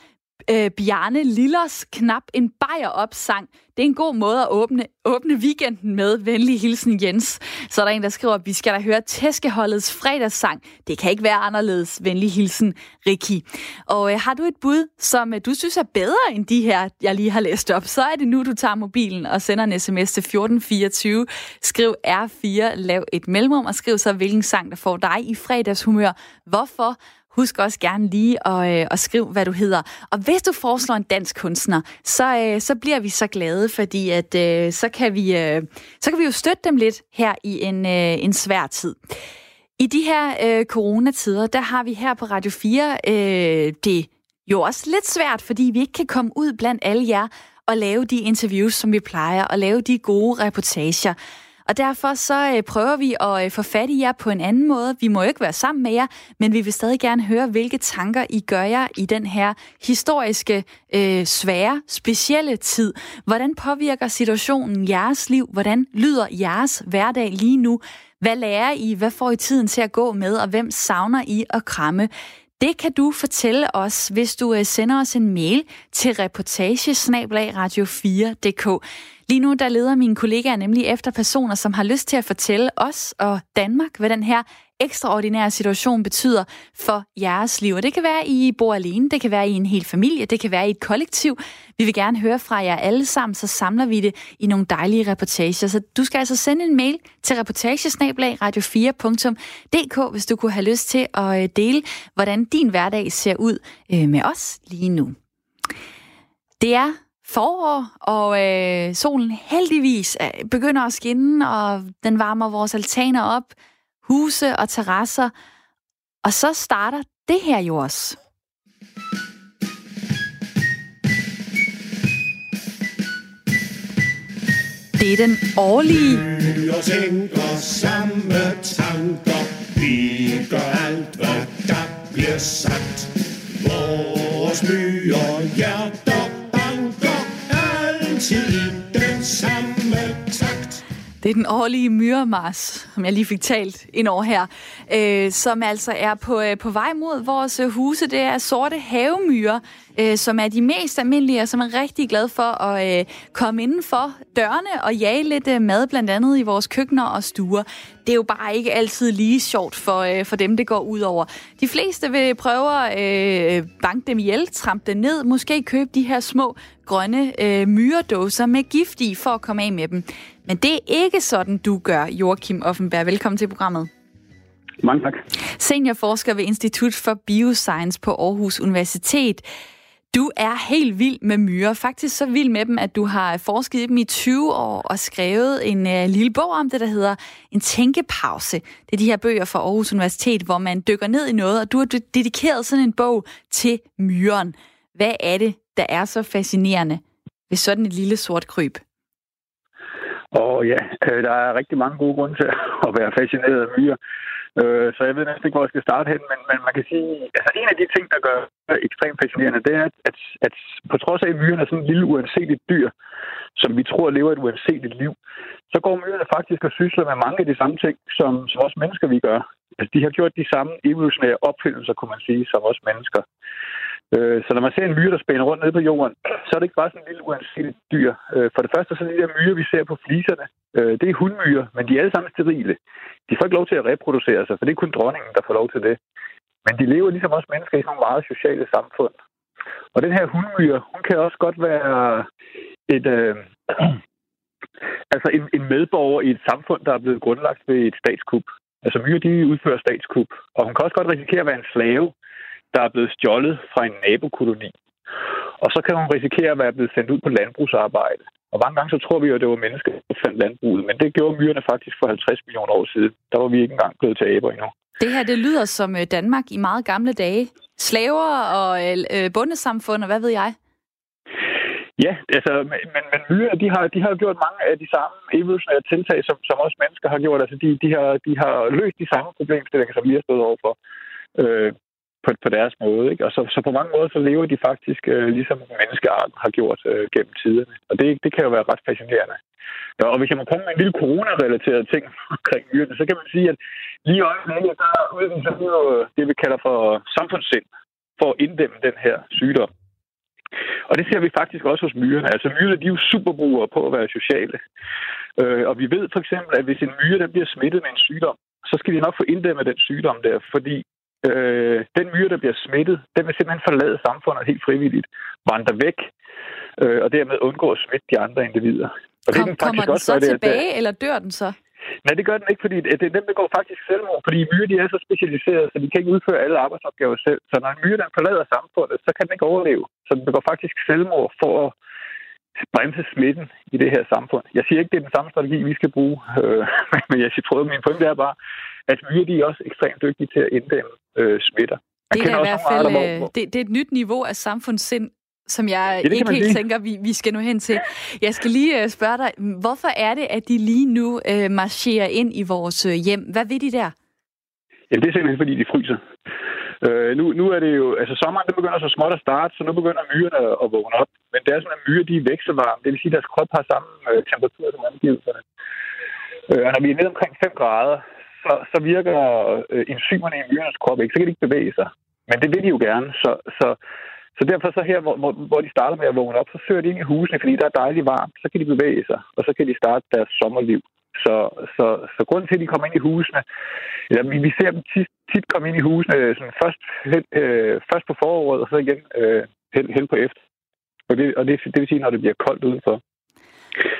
øh, Bjarne Lillers knap en bajer op sang. Det er en god måde at åbne, åbne weekenden med. Venlig hilsen Jens. Så er der en, der skriver, at vi skal da høre Tæskeholdets fredagssang. Det kan ikke være anderledes. Venlig hilsen Rikki. Og øh, har du et bud, som øh, du synes er bedre end de her, jeg lige har læst op, så er det nu, du tager mobilen og sender en sms til 1424. Skriv R4, lav et mellemrum og skriv så, hvilken sang, der får dig i fredagshumør. Hvorfor? Husk også gerne lige at, øh, at skrive, hvad du hedder. Og hvis du foreslår en dansk kunstner, så, øh, så bliver vi så glade, fordi at, øh, så, kan vi, øh, så kan vi jo støtte dem lidt her i en, øh, en svær tid. I de her øh, coronatider, der har vi her på Radio 4 øh, det jo også lidt svært, fordi vi ikke kan komme ud blandt alle jer og lave de interviews, som vi plejer, og lave de gode reportager. Og derfor så øh, prøver vi at øh, få fat i jer på en anden måde. Vi må jo ikke være sammen med jer, men vi vil stadig gerne høre, hvilke tanker I gør jer i den her historiske, øh, svære, specielle tid. Hvordan påvirker situationen jeres liv? Hvordan lyder jeres hverdag lige nu? Hvad lærer I? Hvad får I tiden til at gå med? Og hvem savner I at kramme? Det kan du fortælle os, hvis du øh, sender os en mail til reportagesnablagradio4.dk. Lige nu der leder mine kollegaer nemlig efter personer, som har lyst til at fortælle os og Danmark, hvad den her ekstraordinære situation betyder for jeres liv. Og det kan være, I bor alene, det kan være i en hel familie, det kan være i et kollektiv. Vi vil gerne høre fra jer alle sammen, så samler vi det i nogle dejlige reportager. Så du skal altså sende en mail til reportagesnablag.radio4.dk, hvis du kunne have lyst til at øh, dele, hvordan din hverdag ser ud øh, med os lige nu. Det er forår, og øh, solen heldigvis øh, begynder at skinne, og den varmer vores altaner op, huse og terrasser. Og så starter det her jo også. Det er den årlige... Vi og tænker samme tanker. Vi gør alt, hvad der bliver sagt. Vores myer og altid i den samme takt. Det er den årlige myremars, som jeg lige fik talt ind over her, øh, som altså er på, øh, på vej mod vores øh, huse. Det er sorte havemyrer, øh, som er de mest almindelige, og som er rigtig glade for at øh, komme inden for dørene og jage lidt øh, mad, blandt andet i vores køkkener og stuer. Det er jo bare ikke altid lige sjovt for, øh, for dem, det går ud over. De fleste vil prøve at øh, banke dem ihjel, trampe dem ned, måske købe de her små grønne øh, myredåser med gift i for at komme af med dem. Men det er ikke sådan, du gør, Joachim Offenberg. Velkommen til programmet. Mange tak. Seniorforsker ved Institut for Bioscience på Aarhus Universitet. Du er helt vild med myrer. Faktisk så vild med dem, at du har forsket i dem i 20 år og skrevet en uh, lille bog om det, der hedder En tænkepause. Det er de her bøger fra Aarhus Universitet, hvor man dykker ned i noget, og du har dedikeret sådan en bog til myren. Hvad er det, der er så fascinerende ved sådan et lille sort kryb? Og ja, øh, der er rigtig mange gode grunde til at være fascineret af myrer. Øh, så jeg ved næsten ikke, hvor jeg skal starte hen, men, men man kan sige, altså en af de ting, der gør det ekstremt fascinerende, det er, at, at, på trods af, at myrerne er sådan et lille uanseligt dyr, som vi tror lever et uanseligt liv, så går myrerne faktisk og sysler med mange af de samme ting, som, som os mennesker vi gør. Altså, de har gjort de samme evolutionære opfindelser, kunne man sige, som os mennesker. Øh, så når man ser en myre, der spænder rundt nede på jorden, så er det ikke bare sådan en lille uanset dyr. Øh, for det første, så er de der myrer, vi ser på fliserne, øh, det er hundmyrer, men de er alle sammen sterile. De får ikke lov til at reproducere sig, for det er kun dronningen, der får lov til det. Men de lever ligesom også mennesker i sådan nogle meget sociale samfund. Og den her hundmyre, hun kan også godt være et, øh, altså en, en medborger i et samfund, der er blevet grundlagt ved et statskup. Altså myrer, de udfører statskup. Og hun kan også godt risikere at være en slave, der er blevet stjålet fra en nabokoloni. Og så kan hun risikere at være blevet sendt ud på landbrugsarbejde. Og mange gange så tror vi jo, at det var mennesker, der fandt landbruget. Men det gjorde myrerne faktisk for 50 millioner år siden. Der var vi ikke engang blevet til aber endnu. Det her, det lyder som øh, Danmark i meget gamle dage. Slaver og øh, bundesamfund, og hvad ved jeg? Ja, altså, men, men, men myrer, de har, de har gjort mange af de samme evolutionære tiltag, som, som også mennesker har gjort. Altså, de, de, har, de har løst de samme problemstillinger, som vi har stået overfor. Øh, på, på deres måde. Ikke? Og så, så på mange måder så lever de faktisk øh, ligesom menneskearten har gjort øh, gennem tiderne. Og det, det kan jo være ret fascinerende. Ja, og hvis jeg må komme med en lille corona-relateret ting omkring myrerne, så kan man sige, at lige i øjeblikket, der udvikler vi jo øh, det, vi kalder for samfundssind, for at inddæmme den her sygdom. Og det ser vi faktisk også hos myrerne. Altså myrerne, de er jo superbrugere på at være sociale. Øh, og vi ved for eksempel, at hvis en myre der bliver smittet med en sygdom, så skal de nok få inddæmmet den sygdom der, fordi øh, den myre, der bliver smittet, den vil simpelthen forlade samfundet helt frivilligt, vandre væk, øh, og dermed undgå at smitte de andre individer. Og Kom, det kommer den også, så tilbage, det, eller dør den så? Nej, det gør den ikke, fordi det er dem, der går faktisk selvmord, fordi myrer de er så specialiserede, så de kan ikke udføre alle arbejdsopgaver selv. Så når en myre den forlader samfundet, så kan den ikke overleve. Så den begår faktisk selvmord for at bremse smitten i det her samfund. Jeg siger ikke, det er den samme strategi, vi skal bruge, øh, men jeg siger, min pointe er bare, at myrer de er også ekstremt dygtige til at inddæmme øh, smitter. det er, i hvert fald, andre, hvor, hvor... Det, det er et nyt niveau af samfundssind, som jeg ja, ikke helt sige. tænker, vi, vi skal nå hen til. Jeg skal lige uh, spørge dig, hvorfor er det, at de lige nu uh, marcherer ind i vores uh, hjem? Hvad vil de der? Jamen, det er simpelthen, fordi de fryser. Uh, nu, nu er det jo, altså sommeren, det begynder så småt at starte, så nu begynder myrerne at, at vågne op. Men det er sådan, at myrer, de er vekselvarme. Det vil sige, at deres krop har samme uh, temperatur som omgivelserne. Og når vi er nede omkring 5 grader, så, så virker øh, enzymerne i myrernes krop ikke. Så kan de ikke bevæge sig. Men det vil de jo gerne. Så, så så derfor så her, hvor, hvor de starter med at vågne op, så søger de ind i husene, fordi der er dejligt varmt. Så kan de bevæge sig, og så kan de starte deres sommerliv. Så, så, så grunden til, at de kommer ind i husene, eller vi, vi ser dem tit, tit komme ind i husene øh, sådan først, hen, øh, først på foråret, og så igen øh, hen, hen på efter. Og, det, og det, det vil sige, når det bliver koldt udenfor.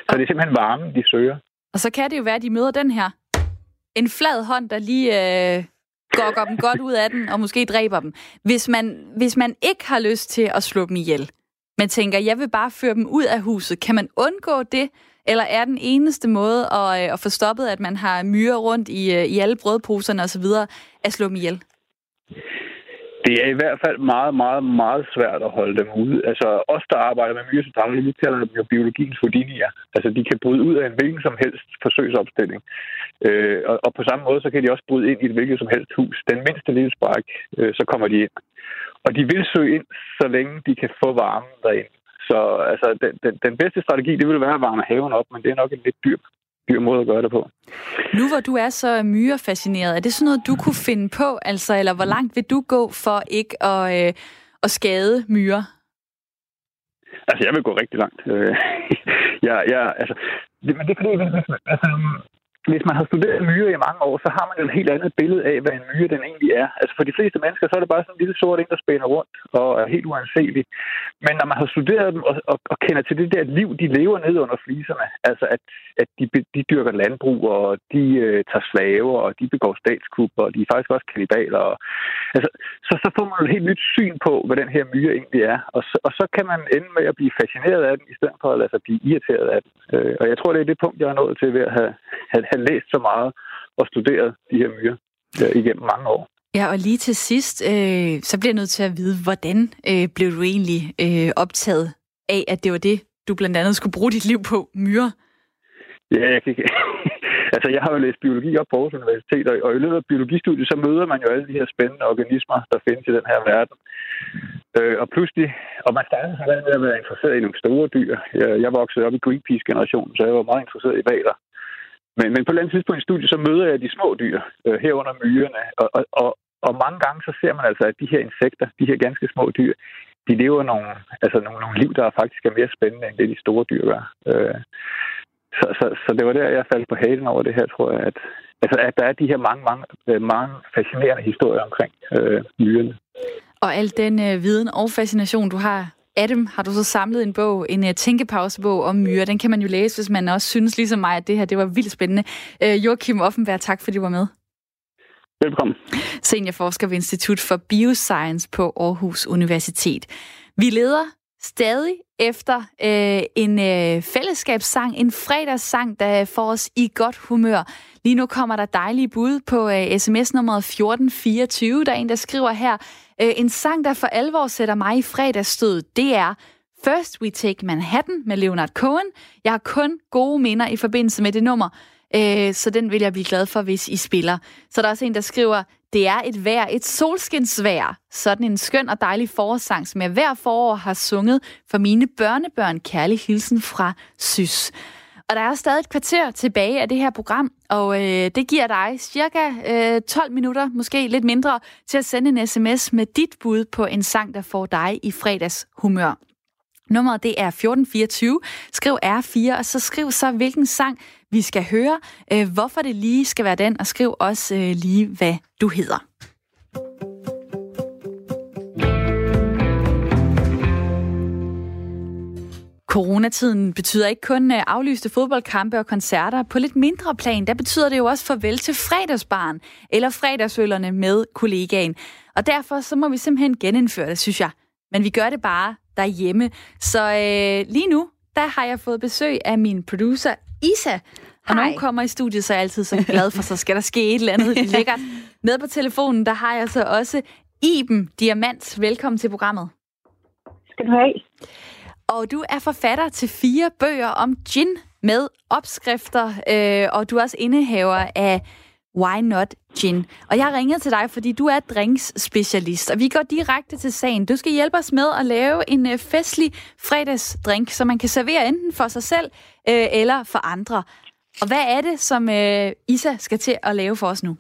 Så det er simpelthen varmen, de søger. Og så kan det jo være, at de møder den her. En flad hånd, der lige øh, gokker dem godt ud af den, og måske dræber dem. Hvis man, hvis man ikke har lyst til at slå dem ihjel, men tænker, jeg vil bare føre dem ud af huset, kan man undgå det? Eller er den eneste måde at, øh, at få stoppet, at man har myrer rundt i, øh, i alle brødposerne osv., at slå dem ihjel? Det er i hvert fald meget, meget, meget svært at holde dem ude. Altså, os, der arbejder med myrer, så vi kalder dem jo biologiens Houdini'er. Altså, de kan bryde ud af en hvilken som helst forsøgsopstilling. Øh, og, og på samme måde, så kan de også bryde ind i et hvilket som helst hus. Den mindste lille spark, øh, så kommer de ind. Og de vil søge ind, så længe de kan få varmen derinde. Så altså, den, den, den bedste strategi, det vil være at varme haven op, men det er nok en lidt dyr dyr måde at gøre det på. Nu hvor du er så myrefascineret, er det sådan noget, du kunne finde på, altså, eller hvor langt vil du gå for ikke at, øh, at skade myrer? Altså, jeg vil gå rigtig langt. Øh, ja, ja, altså, det, men det er fordi, altså, hvis man har studeret myre i mange år, så har man et helt andet billede af, hvad en myre den egentlig er. Altså for de fleste mennesker, så er det bare sådan en lille sort en, der spænder rundt og er helt uanselig. Men når man har studeret dem og, og, og kender til det der liv, de lever ned under fliserne, altså at, at de, de dyrker landbrug, og de øh, tager slaver, og de begår statskup, og de er faktisk også kanibaler. Og, altså, så, så får man et helt nyt syn på, hvad den her myre egentlig er. Og så, og så kan man ende med at blive fascineret af den, i stedet for at lade sig blive irriteret af den. Øh, og jeg tror, det er det punkt, jeg er nået til ved at have, have, have læst så meget og studeret de her myrer ja, igennem mange år. Ja, og lige til sidst, øh, så bliver jeg nødt til at vide, hvordan øh, blev du egentlig øh, optaget af, at det var det, du blandt andet skulle bruge dit liv på, myrer? Ja, jeg kan ikke. altså, jeg har jo læst biologi op på Aarhus Universitet, og, i løbet af biologistudiet, så møder man jo alle de her spændende organismer, der findes i den her verden. Øh, og pludselig, og man startede så med at være interesseret i nogle store dyr. Jeg, jeg voksede op i Greenpeace-generationen, så jeg var meget interesseret i valer. Men, men på et eller andet tidspunkt i studiet, så møder jeg de små dyr, øh, herunder myrerne. Og, og, og, og mange gange så ser man altså, at de her insekter, de her ganske små dyr, de lever nogle, altså nogle, nogle liv, der faktisk er mere spændende, end det de store dyr gør. Øh, så, så, så det var der, jeg faldt på halen over det her, tror jeg, at, altså, at der er de her mange, mange, øh, mange fascinerende historier omkring øh, myrerne. Og al den øh, viden og fascination, du har Adam, har du så samlet en bog, en uh, tænkepausebog om myrer. Den kan man jo læse, hvis man også synes ligesom mig, at det her det var vildt spændende. Uh, Joachim Offenberg, tak fordi du var med. Velkommen. Seniorforsker ved Institut for Bioscience på Aarhus Universitet. Vi leder stadig efter øh, en øh, fællesskabssang, en fredagssang, der får os i godt humør. Lige nu kommer der dejlige bud på øh, sms-nummeret 1424. Der er en, der skriver her, øh, en sang, der for alvor sætter mig i fredagsstød, det er First We Take Manhattan med Leonard Cohen. Jeg har kun gode minder i forbindelse med det nummer, øh, så den vil jeg blive glad for, hvis I spiller. Så der er også en, der skriver, det er et vejr, et solskinsvejr. Sådan en skøn og dejlig forårssang, som jeg hver forår har sunget for mine børnebørn. Kærlig hilsen fra Sys. Og der er stadig et kvarter tilbage af det her program, og øh, det giver dig cirka øh, 12 minutter, måske lidt mindre, til at sende en sms med dit bud på en sang, der får dig i fredags humør. Nummeret det er 1424. Skriv R4, og så skriv så, hvilken sang vi skal høre, øh, hvorfor det lige skal være den, og skriv også øh, lige, hvad du hedder. Coronatiden betyder ikke kun øh, aflyste fodboldkampe og koncerter. På lidt mindre plan, der betyder det jo også farvel til fredagsbarn eller fredagsøllerne med kollegaen. Og derfor så må vi simpelthen genindføre det, synes jeg. Men vi gør det bare derhjemme. Så øh, lige nu, der har jeg fået besøg af min producer Isa. Og når hun kommer i studiet, så er jeg altid så glad for, så skal der ske et eller andet lækkert. Med på telefonen, der har jeg så også Iben Diamant. Velkommen til programmet. Skal du have. Og du er forfatter til fire bøger om gin med opskrifter, øh, og du er også indehaver af Why Not Gin. Og jeg har ringet til dig, fordi du er drinks-specialist, og vi går direkte til sagen. Du skal hjælpe os med at lave en øh, festlig fredagsdrink, som man kan servere enten for sig selv øh, eller for andre. Og hvad er det, som øh, Isa skal til at lave for os nu?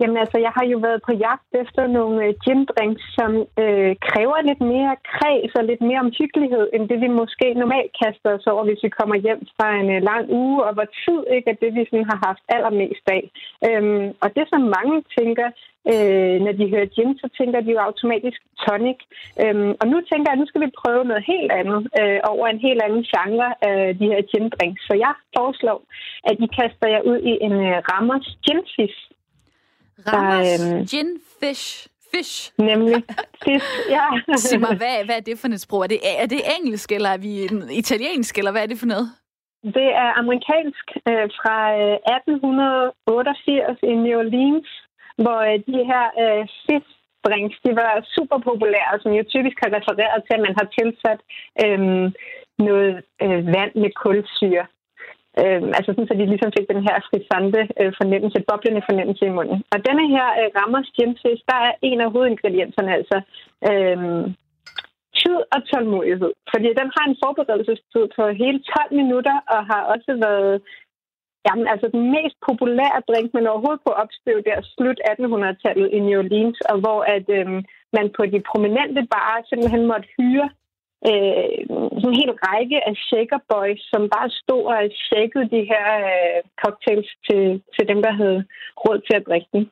Jamen altså, jeg har jo været på jagt efter nogle øh, gin-drinks, som øh, kræver lidt mere kreds og lidt mere omhyggelighed, end det vi måske normalt kaster os over, hvis vi kommer hjem fra en øh, lang uge, og hvor tid ikke er det, vi sådan har haft allermest af. Øhm, og det, som mange tænker, øh, når de hører gin, så tænker de jo automatisk tonic. Øhm, og nu tænker jeg, at nu skal vi prøve noget helt andet øh, over en helt anden genre af de her gin-drinks. Så jeg foreslår, at I kaster jer ud i en øh, Rammers gin Rammers øhm, gin fish. Fish. Nemlig. Fish, ja. Sig mig, hvad, hvad er det for et sprog? Er det, er det engelsk, eller er vi italiensk, eller hvad er det for noget? Det er amerikansk øh, fra øh, 1888 i New Orleans, hvor øh, de her øh, fish drinks, de var super populære, som jo typisk har refereret til, at man har tilsat øh, noget øh, vand med kulsyre. Øh, altså sådan, så de ligesom fik den her frisante øh, fornemmelse, boblende fornemmelse i munden. Og denne her øh, rammer Fizz, der er en af hovedingredienserne, altså øh, tid og tålmodighed. Fordi den har en forberedelsestid på hele 12 minutter, og har også været jamen, altså den mest populære drink, man overhovedet kunne opstøve der slut 1800-tallet i New Orleans, og hvor at øh, man på de prominente barer simpelthen måtte hyre øh, en hel række af shaker boys, som bare stod og shakede de her øh, cocktails til, til dem, der havde råd til at drikke dem.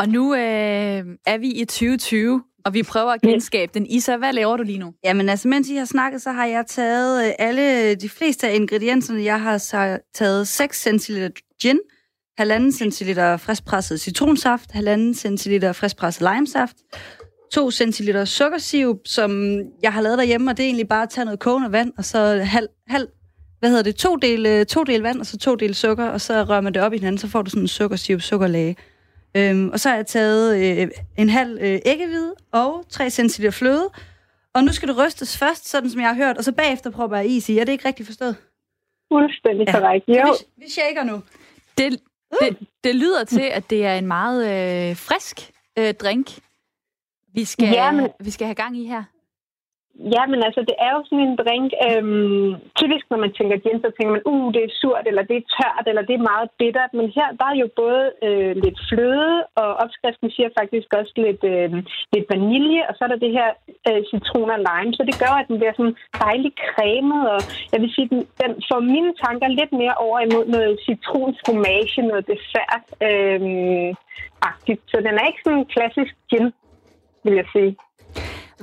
Og nu øh, er vi i 2020, og vi prøver at genskabe den. Isa, hvad laver du lige nu? Jamen altså, mens I har snakket, så har jeg taget øh, alle de fleste af ingredienserne. Jeg har så taget 6 cl gin, 1,5 cl friskpresset citronsaft, 1,5 cl friskpresset limesaft, 2 cl sukkersirup, som jeg har lavet derhjemme, og det er egentlig bare at tage noget kogende vand, og så halv, halv hvad hedder det, to del, to del vand, og så to del sukker, og så rører man det op i hinanden, så får du sådan en sukkersirup, sukkerlage. Øhm, og så har jeg taget øh, en halv øh, æggehvide og 3 cl fløde, og nu skal det rystes først, sådan som jeg har hørt, og så bagefter prøver jeg is i. Er det ikke rigtigt forstået? fuldstændig ja. korrekt. Jo. Vi, vi shaker nu. Det, det, det lyder til, at det er en meget øh, frisk øh, drink, vi skal, Ja, men- vi skal have gang i her. Ja, men altså, det er jo sådan en drink. Øhm, typisk, når man tænker gin, så tænker man, uh, det er surt, eller det er tørt, eller det er meget bittert. Men her, der er jo både øh, lidt fløde, og opskriften siger faktisk også lidt, øh, lidt vanilje, og så er der det her øh, citron og lime. Så det gør, at den bliver sådan dejligt cremet, og jeg vil sige, den, den får mine tanker lidt mere over imod noget citronfromage, noget dessert. Øh, agtigt. Så den er ikke sådan en klassisk gin, vil jeg sige.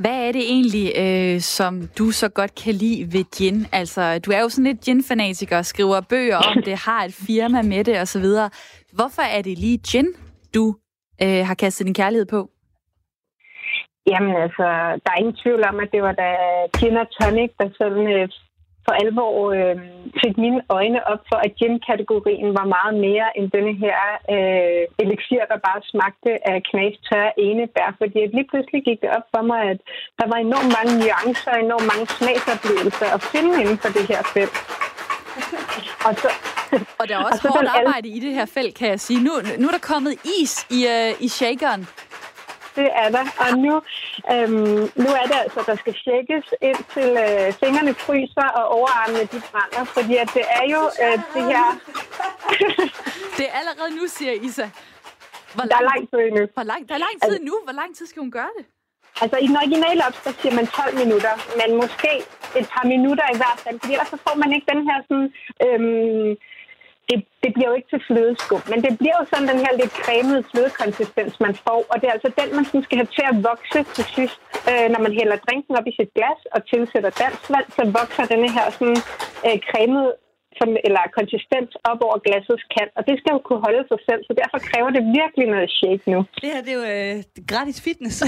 Hvad er det egentlig, øh, som du så godt kan lide ved gin? Altså, du er jo sådan lidt gin-fanatiker, skriver bøger om det, har et firma med det osv. Hvorfor er det lige gin, du øh, har kastet din kærlighed på? Jamen altså, der er ingen tvivl om, at det var da gin og tonic, der sådan øh, for alvor øh, fik mine øjne op for, at gin-kategorien var meget mere end denne her øh, elixir, der bare smagte af knastørre enebær. Fordi at lige pludselig gik det op for mig, at der var enormt mange nuancer, enormt mange smagsoplevelser at finde inden for det her felt. Og, så, Og der er og også så hårdt den al- arbejde i det her felt, kan jeg sige. Nu, nu er der kommet is i, øh, i shakeren. Det er der. Og nu, øhm, nu er det altså, der skal tjekkes ind til øh, fingrene fryser og overarmene de brænder, fordi at det er jo øh, det her... Det er allerede nu, siger Isa. Hvor Der er lang tid endnu. Hvor lang, der er lang tid nu. Hvor lang tid skal hun gøre det? Altså i den originale opskrift siger man 12 minutter, men måske et par minutter i hvert fald, fordi ellers så får man ikke den her sådan... Øhm, det, det bliver jo ikke til flødeskum, men det bliver jo sådan den her lidt cremede flødekonsistens, man får. Og det er altså den, man sådan skal have til at vokse til sidst. Øh, når man hælder drinken op i sit glas og tilsætter dansk vand, så vokser denne her sådan øh, cremede som, eller konsistens op over glassets kant. Og det skal jo kunne holde sig selv, så derfor kræver det virkelig noget shake nu. Det her, det er jo øh, gratis fitness.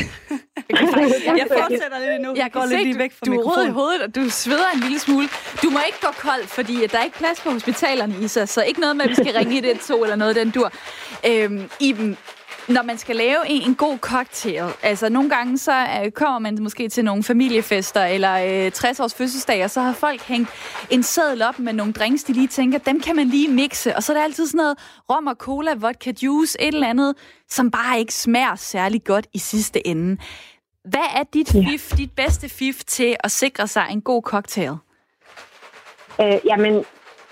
Jeg fortsætter lidt endnu. Jeg går lidt lige væk fra du, du er rød i hovedet, og du sveder en lille smule. Du må ikke gå kold, fordi der er ikke plads på hospitalerne, Isa. Så ikke noget med, at vi skal ringe i det to eller noget den dur. Øhm, Iben, når man skal lave en, en god cocktail, altså nogle gange så øh, kommer man måske til nogle familiefester eller øh, 60 års fødselsdag, og så har folk hængt en seddel op med nogle drinks, de lige tænker, dem kan man lige mixe. Og så er der altid sådan noget rom og cola, vodka juice, et eller andet, som bare ikke smager særlig godt i sidste ende. Hvad er dit fif, dit bedste fif til at sikre sig en god cocktail? Øh, jamen,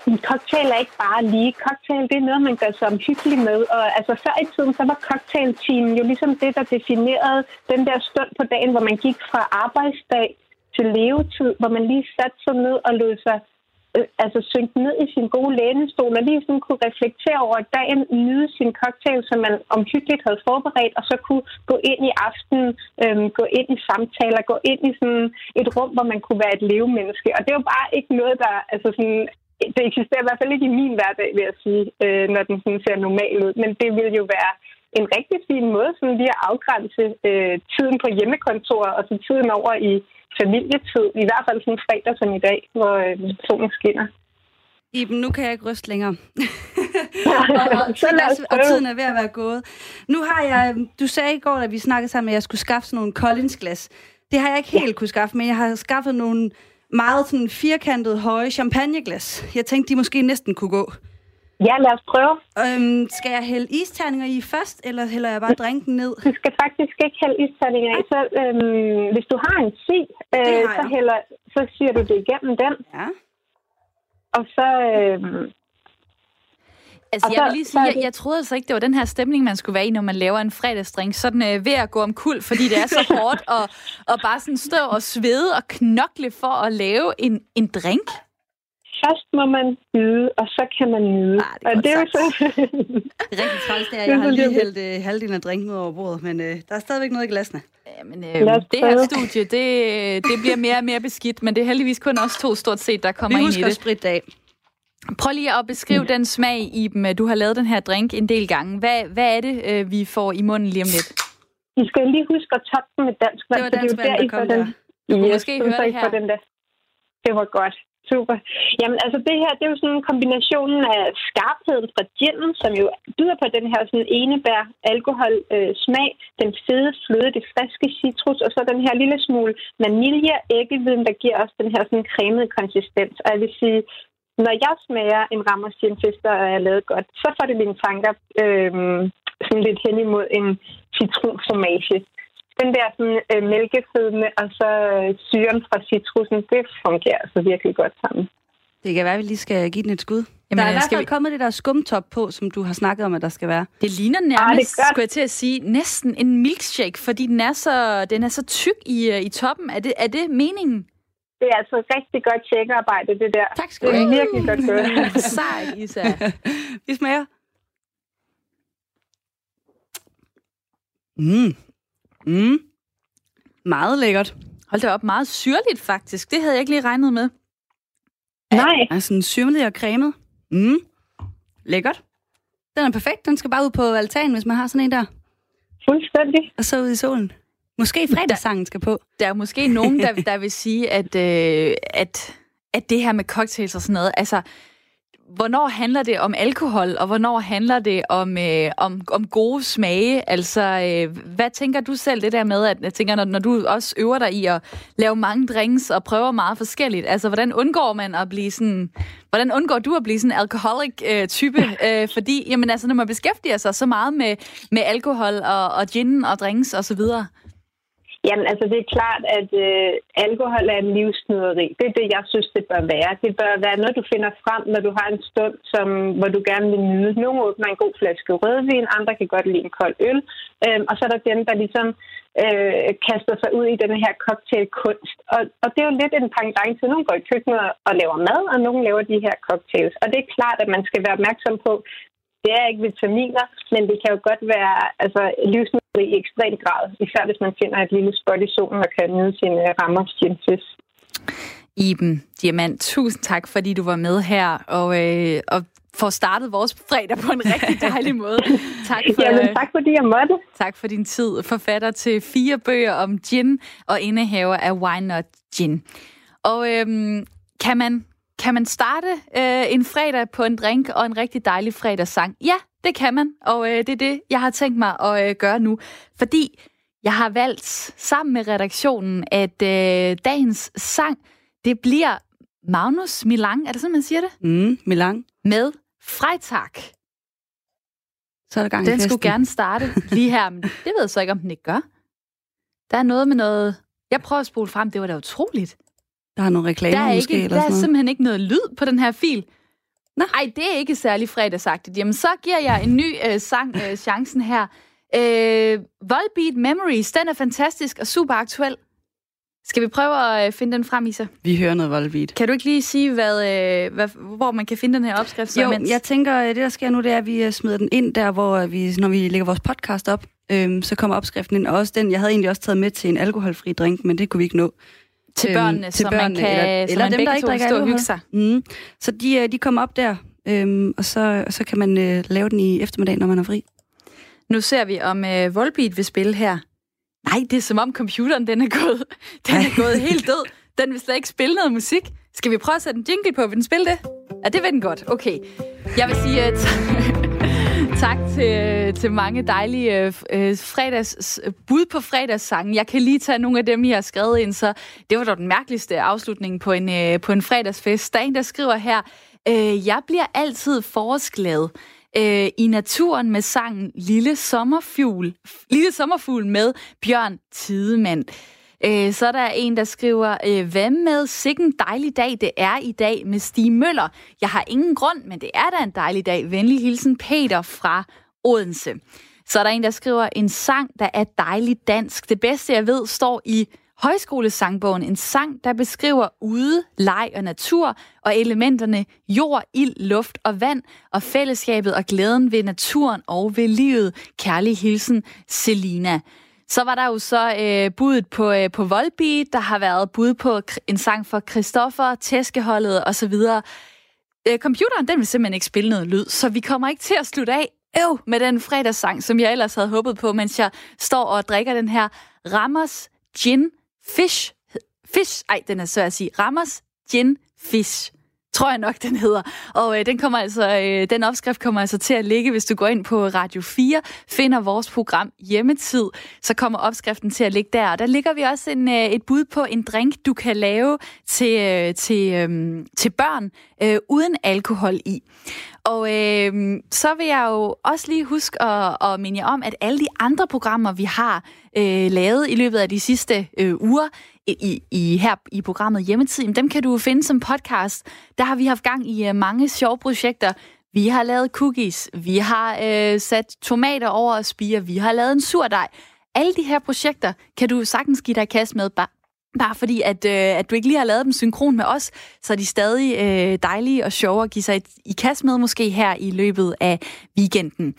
en cocktail er ikke bare lige. Cocktail, det er noget, man gør sig omhyggelig med. Og altså, før i tiden, så var cocktailteamen jo ligesom det, der definerede den der stund på dagen, hvor man gik fra arbejdsdag til levetid, hvor man lige satte sig ned og lod sig øh, altså synke ned i sin gode lænestol, og lige sådan kunne reflektere over dagen, nyde sin cocktail, som man omhyggeligt havde forberedt, og så kunne gå ind i aftenen, øhm, gå ind i samtaler, gå ind i sådan et rum, hvor man kunne være et levemenneske. Og det er jo bare ikke noget, der altså sådan, det eksisterer i hvert fald ikke i min hverdag, vil jeg sige, øh, når den sådan ser normal ud. Men det vil jo være en rigtig fin måde sådan lige at afgrænse øh, tiden på hjemmekontoret og så tiden over i familietid. I hvert fald sådan fredag som i dag, hvor øh, solen skinner. Iben, nu kan jeg ikke ryste længere. og, og, tiden er, og tiden er ved at være gået. Nu har jeg, du sagde i går, da vi snakkede sammen, at jeg skulle skaffe sådan nogle Collins-glas. Det har jeg ikke helt kunne skaffe, men jeg har skaffet nogle meget sådan firkantede, høje champagneglas. Jeg tænkte, de måske næsten kunne gå. Ja, lad os prøve. Øhm, skal jeg hælde isterninger i først, eller hælder jeg bare drinken ned? Du skal faktisk ikke hælde isterninger i. Så, øhm, hvis du har en si, øh, så, hælder, så siger du det igennem den. Ja. Og så... Øhm, Altså, Og jeg vil lige sige, jeg, jeg troede altså ikke, det var den her stemning, man skulle være i, når man laver en fredagsdrink. Sådan øh, ved at gå om kul, fordi det er så hårdt, og, og bare sådan stå og svede og knokle for at lave en, en drink. Først må man nyde, og så kan man nyde. Ah, det er og det er jo så... Det er rigtig træls, det er, jeg har lige hældt øh, halvdelen af drinken ud over bordet, men øh, der er stadigvæk noget i glasene. Jamen, øh, det her studie, det, det bliver mere og mere beskidt, men det er heldigvis kun os to stort set, der kommer Vi ind i husker at det. spritte af. Prøv lige at beskrive den smag i dem. Du har lavet den her drink en del gange. Hvad, hvad er det, øh, vi får i munden lige om lidt? I skal lige huske at toppe den med dansk vand. Det var dansk er vand, der I får kom den. der. Du kunne Yes, måske høre det her. Den der. Det var godt. Super. Jamen altså det her, det er jo sådan kombinationen af skarpheden fra ginen, som jo byder på den her sådan enebær alkohol øh, smag, den fede fløde, det friske citrus, og så den her lille smule vanilje æggeviden, der giver os den her sådan cremede konsistens. Og jeg vil sige, når jeg smager en Fizz, der er lavet godt, så får det mine tanker øh, sådan lidt hen imod en citronformage. Den der sådan, øh, mælkefødme og så øh, syren fra citrusen, det fungerer altså virkelig godt sammen. Det kan være, at vi lige skal give den et skud. Jamen, der er i hvert fald vi... kommet det der skumtop på, som du har snakket om, at der skal være. Det ligner nærmest, ah, skulle jeg til at sige, næsten en milkshake, fordi den er så, den er så tyk i, i toppen. Er det, er det meningen? Det er altså rigtig godt tjekkearbejde, det der. Tak skal du have. Det er virkelig godt gået. Sej, Isa. vi smager. Mm. Mm. Meget lækkert. Hold da op, meget syrligt faktisk. Det havde jeg ikke lige regnet med. Nej. Er sådan syrlig og cremet. Mm. Lækkert. Den er perfekt. Den skal bare ud på altanen, hvis man har sådan en der. Fuldstændig. Og så ud i solen. Måske fredagssangen skal på. Der er måske nogen, der, der vil sige, at, øh, at, at det her med cocktails og sådan noget, altså, hvornår handler det om alkohol, og hvornår handler det om, øh, om, om gode smage? Altså, øh, hvad tænker du selv det der med, at jeg tænker, når, når du også øver dig i at lave mange drinks og prøver meget forskelligt, altså, hvordan undgår man at blive sådan, hvordan undgår du at blive sådan en alkoholik øh, type? øh, fordi, jamen altså, når man beskæftiger sig så meget med, med alkohol og, og gin og drinks og så videre, Jamen, altså det er klart, at øh, alkohol er en livsnyderi. Det er det, jeg synes, det bør være. Det bør være noget, du finder frem, når du har en stund, som, hvor du gerne vil nyde. Nogle åbner en god flaske rødvin, andre kan godt lide en kold øl. Øhm, og så er der dem, der ligesom øh, kaster sig ud i den her cocktailkunst. Og, og det er jo lidt en pangdang til. nogen går i køkkenet og laver mad, og nogen laver de her cocktails. Og det er klart, at man skal være opmærksom på, det er ikke vitaminer, men det kan jo godt være altså, livsmiddel i ekstrem grad, især hvis man finder et lille spot i solen og kan nyde sine rammer gin Iben Diamant, tusind tak, fordi du var med her, og, øh, og får startet vores fredag på en rigtig dejlig måde. Tak for, Jamen, tak fordi jeg måtte. Tak for din tid. Forfatter til fire bøger om gin og indehaver af Why Not Gin. Og øhm, kan man kan man starte øh, en fredag på en drink og en rigtig dejlig fredagssang? Ja, det kan man, og øh, det er det, jeg har tænkt mig at øh, gøre nu. Fordi jeg har valgt sammen med redaktionen, at øh, dagens sang, det bliver Magnus Milang. Er det sådan, man siger det? Mm, Milang. Med Freitag. Så er der gang Den skulle gerne starte lige her, men det ved jeg så ikke, om den ikke gør. Der er noget med noget... Jeg prøver at spole frem, det var da utroligt. Der er nogle reklamer der er måske? Ikke, eller der sådan er noget. simpelthen ikke noget lyd på den her fil. Nej, det er ikke særlig fredagsagtigt. Jamen, så giver jeg en ny øh, sang øh, chancen her. Øh, Volbeat Memories, den er fantastisk og super aktuel. Skal vi prøve at øh, finde den frem, Isa? Vi hører noget Volbeat. Kan du ikke lige sige, hvad, øh, hvad, hvor man kan finde den her opskrift? Så Jo, imens? jeg tænker, at det der sker nu, det er, at vi øh, smider den ind der, hvor øh, vi, når vi lægger vores podcast op, øhm, så kommer opskriften ind. Og også den, jeg havde egentlig også taget med til en alkoholfri drink, men det kunne vi ikke nå. Til børnene, til så man børnene, kan- eller, så eller man dem, der ikke drikker stå og hygge sig. Mm. Så de, øh, de kommer op der, øhm, og, så, så kan man øh, lave den i eftermiddag, når man er fri. Nu ser vi, om øh, Volbeat vil spille her. Nej, det er som om computeren den er gået, den er gået helt død. Den vil slet ikke spille noget musik. Skal vi prøve at sætte en jingle på? Vil den spille det? Ja, det vil den godt. Okay. Jeg vil sige at tak til, til mange dejlige øh, øh fredags, bud på fredagssangen. Jeg kan lige tage nogle af dem, I har skrevet ind, så det var da den mærkeligste afslutning på en, øh, på en fredagsfest. Der er en, der skriver her, øh, jeg bliver altid forårsglad øh, i naturen med sangen Lille Sommerfugl, Lille Sommerfugl med Bjørn Tidemand. Øh, så er der en, der skriver, øh, hvad med sikken dejlig dag det er i dag med Stig Møller? Jeg har ingen grund, men det er da en dejlig dag. Venlig hilsen Peter fra Odense. Så er der en, der skriver, en sang, der er dejligt dansk. Det bedste, jeg ved, står i højskolesangbogen. En sang, der beskriver ude, leg og natur, og elementerne jord, ild, luft og vand, og fællesskabet og glæden ved naturen og ved livet. Kærlig hilsen, Selina. Så var der jo så øh, budet på, øh, på Volby, der har været bud på en sang for Christoffer, Tæskeholdet osv. Øh, computeren, den vil simpelthen ikke spille noget lyd, så vi kommer ikke til at slutte af øv med den fredagssang, som jeg ellers havde håbet på, mens jeg står og drikker den her Ramos Gin Fish. Fish, ej, den er så at sige. Ramos Gin Fish tror jeg nok, den hedder. Og øh, den, kommer altså, øh, den opskrift kommer altså til at ligge, hvis du går ind på Radio 4, finder vores program Hjemmetid, så kommer opskriften til at ligge der. Og der ligger vi også en, øh, et bud på en drink, du kan lave til, øh, til, øh, til børn øh, uden alkohol i. Og øh, så vil jeg jo også lige huske at, at minde jer om, at alle de andre programmer, vi har øh, lavet i løbet af de sidste øh, uger, i, i her i programmet Hjemmetid, dem kan du finde som podcast. Der har vi haft gang i uh, mange sjove projekter. Vi har lavet cookies, vi har øh, sat tomater over og spire, vi har lavet en surdej. Alle de her projekter kan du sagtens give dig kast med, bare, fordi, at, øh, at du ikke lige har lavet dem synkron med os, så er de stadig øh, dejlige og sjove at give sig i kast med, måske her i løbet af weekenden.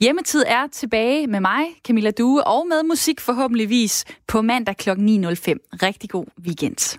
Hjemmetid er tilbage med mig, Camilla Due, og med musik forhåbentligvis på mandag kl. 9.05. Rigtig god weekend.